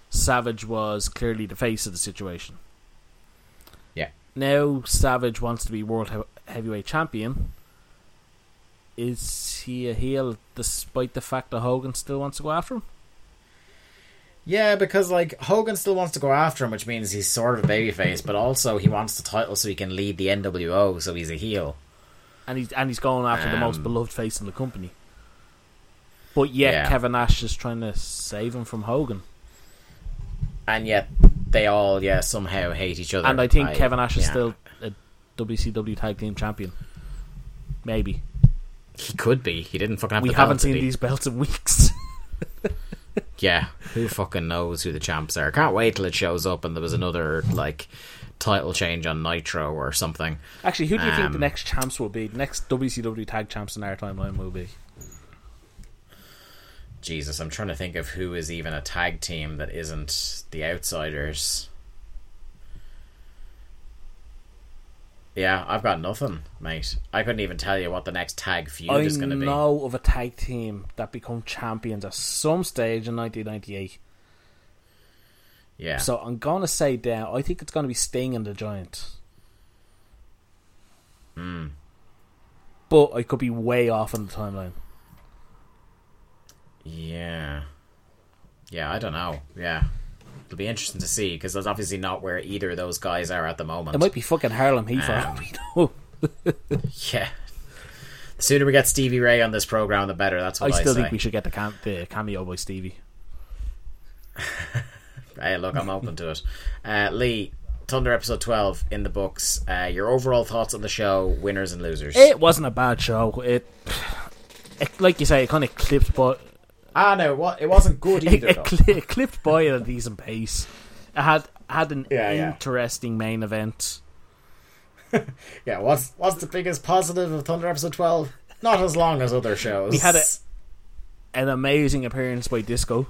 [SPEAKER 2] Savage was clearly the face of the situation.
[SPEAKER 1] Yeah.
[SPEAKER 2] Now Savage wants to be world he- heavyweight champion. Is he a heel despite the fact that Hogan still wants to go after him?
[SPEAKER 1] Yeah, because like Hogan still wants to go after him, which means he's sort of a babyface, but also he wants the title so he can lead the NWO, so he's a heel.
[SPEAKER 2] And he's and he's going after the most
[SPEAKER 1] Um,
[SPEAKER 2] beloved face in the company. But yet
[SPEAKER 1] Yeah.
[SPEAKER 2] Kevin Nash is trying to save him from Hogan.
[SPEAKER 1] And yet they all, yeah, somehow hate each other.
[SPEAKER 2] And I think Kevin Nash is
[SPEAKER 1] yeah.
[SPEAKER 2] still a WCW Tag Team Champion. Maybe
[SPEAKER 1] He could be. He didn't fucking have
[SPEAKER 2] we haven't seen these belts in weeks. [LAUGHS]
[SPEAKER 1] Yeah, who fucking knows who the champs are? Can't wait till it shows up and there was another like title change on Nitro or something.
[SPEAKER 2] Actually, who do you think the
[SPEAKER 1] Um,
[SPEAKER 2] next champs will be? The next WCW Tag Champs in our timeline will be.
[SPEAKER 1] Jesus, I'm trying to think of who is even a tag team that isn't the Outsiders. Yeah, I've got nothing, mate. I couldn't even tell you what the next tag feud
[SPEAKER 2] I
[SPEAKER 1] is going to be.
[SPEAKER 2] I know of a tag team that become champions at some stage in 1998.
[SPEAKER 1] Yeah,
[SPEAKER 2] So I'm gonna say down. I think it's gonna be Sting and the Giant.
[SPEAKER 1] Hmm.
[SPEAKER 2] But I could be way off on the timeline.
[SPEAKER 1] Yeah, yeah. I don't know. Yeah, it'll be interesting to see because that's obviously not where either of those guys are at the moment.
[SPEAKER 2] It might be fucking Harlem Heat for
[SPEAKER 1] Um,
[SPEAKER 2] know. [LAUGHS]
[SPEAKER 1] Yeah. The sooner we get Stevie Ray on this program, the better. That's what I,
[SPEAKER 2] still think we should get the, cam- the cameo by Stevie. [LAUGHS]
[SPEAKER 1] Hey, look, I'm open to it. Uh, Lee, Thunder episode 12 in the books. Uh, your overall thoughts on the show, winners and losers.
[SPEAKER 2] It wasn't a bad show. It, it like you say, it kind of clipped, but
[SPEAKER 1] ah, no, what? It wasn't good [LAUGHS] either,
[SPEAKER 2] it, cli- it clipped by at a decent pace. It had had an
[SPEAKER 1] Yeah, yeah.
[SPEAKER 2] interesting main event. [LAUGHS]
[SPEAKER 1] yeah, what's what's the biggest positive of Thunder episode 12? Not as long as other shows.
[SPEAKER 2] We had a- An amazing appearance by Disco.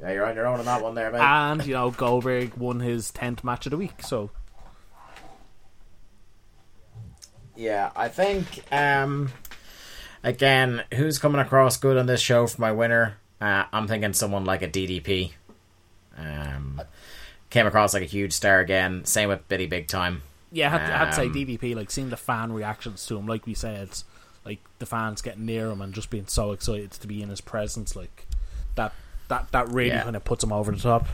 [SPEAKER 1] Yeah, you're on your own on that one there, mate.
[SPEAKER 2] and you know Goldberg won his tenth match of the week. So
[SPEAKER 1] Yeah, I think um again, who's coming across good on this show for my winner? Uh, I'm thinking someone like a DDP. Um, came across like a huge star again. Same with Biddy Big Time.
[SPEAKER 2] yeah, I had, I had to say
[SPEAKER 1] Um,
[SPEAKER 2] DDP. Like seeing the fan reactions to him, like we said, like the fans getting near him and just being so excited to be in his presence, like that. That that really
[SPEAKER 1] Yeah.
[SPEAKER 2] kind of puts him over the top.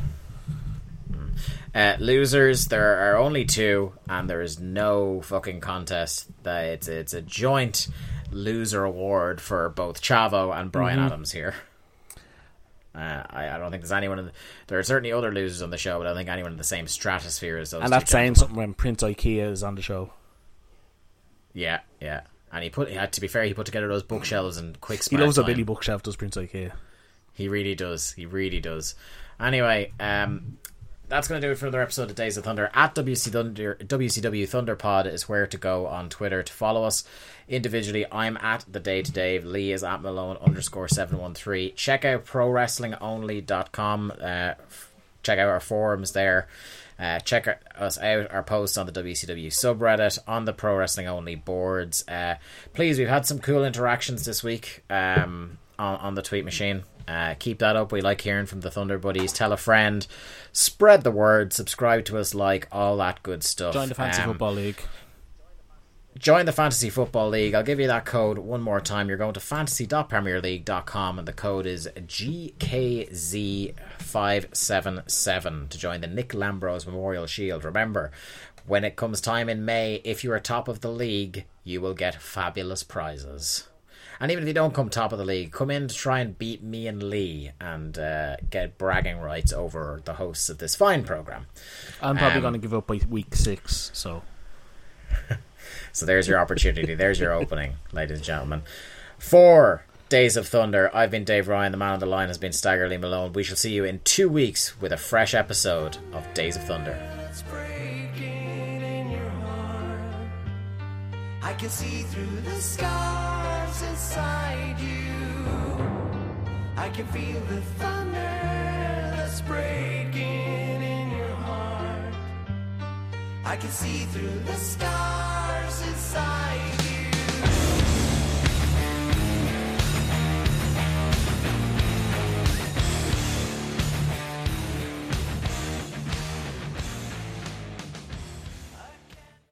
[SPEAKER 1] Uh, losers, there are only two, and there is no fucking contest. That it's it's a joint loser award for both Chavo and Brian
[SPEAKER 2] Mm-hmm.
[SPEAKER 1] Adams here. Uh, I, I don't think there's anyone. In the, there are certainly other losers on the show, but I don't think anyone in the same stratosphere as those.
[SPEAKER 2] And that's saying something when Prince Ikea is on the show.
[SPEAKER 1] Yeah, yeah. And he put. He had to be fair. He put together those bookshelves and quick.
[SPEAKER 2] He loves a. Billy bookshelf, does Prince Ikea.
[SPEAKER 1] He really does. He really does. Anyway, um, that's going to do it for another episode of Days of Thunder. At WC Thunder, WCW Thunderpod is where to go on Twitter to follow us individually. I'm at the Day to Dave. Lee is at Malone underscore seven one three. Check out ProWrestlingOnly.com. Uh, check out our forums there. Uh, check us out, our posts on the WCW subreddit, on the Pro Wrestling Only boards. Uh, please, we've had some cool interactions this week um, on, on the tweet machine. Uh, keep that up. We like hearing from the Thunder Buddies. Tell a friend. Spread the word. Subscribe to us. Like all that good stuff.
[SPEAKER 2] Join the Fantasy
[SPEAKER 1] Um,
[SPEAKER 2] Football League.
[SPEAKER 1] Join the Fantasy Football League. I'll give you that code one more time. You're going to fantasy.premierleague.com and the code is GKZ577 to join the Nick Lambros Memorial Shield. Remember, when it comes time in May, if you are top of the league, you will get fabulous prizes. And even if you don't come top of the league, come in to try and beat me and Lee and uh, get bragging rights over the hosts of this fine program.
[SPEAKER 2] I'm probably
[SPEAKER 1] um,
[SPEAKER 2] going to give up by week six. So [LAUGHS]
[SPEAKER 1] So there's your opportunity. There's your opening, [LAUGHS] ladies and gentlemen. For Days of Thunder, I've been Dave Ryan. The man on the line has been Stagger Lee Malone. We shall see you in two weeks with a fresh episode of Days of Thunder.
[SPEAKER 3] I can see through the scars inside you. I can feel the thunder that's breaking in your heart. I can see through the scars inside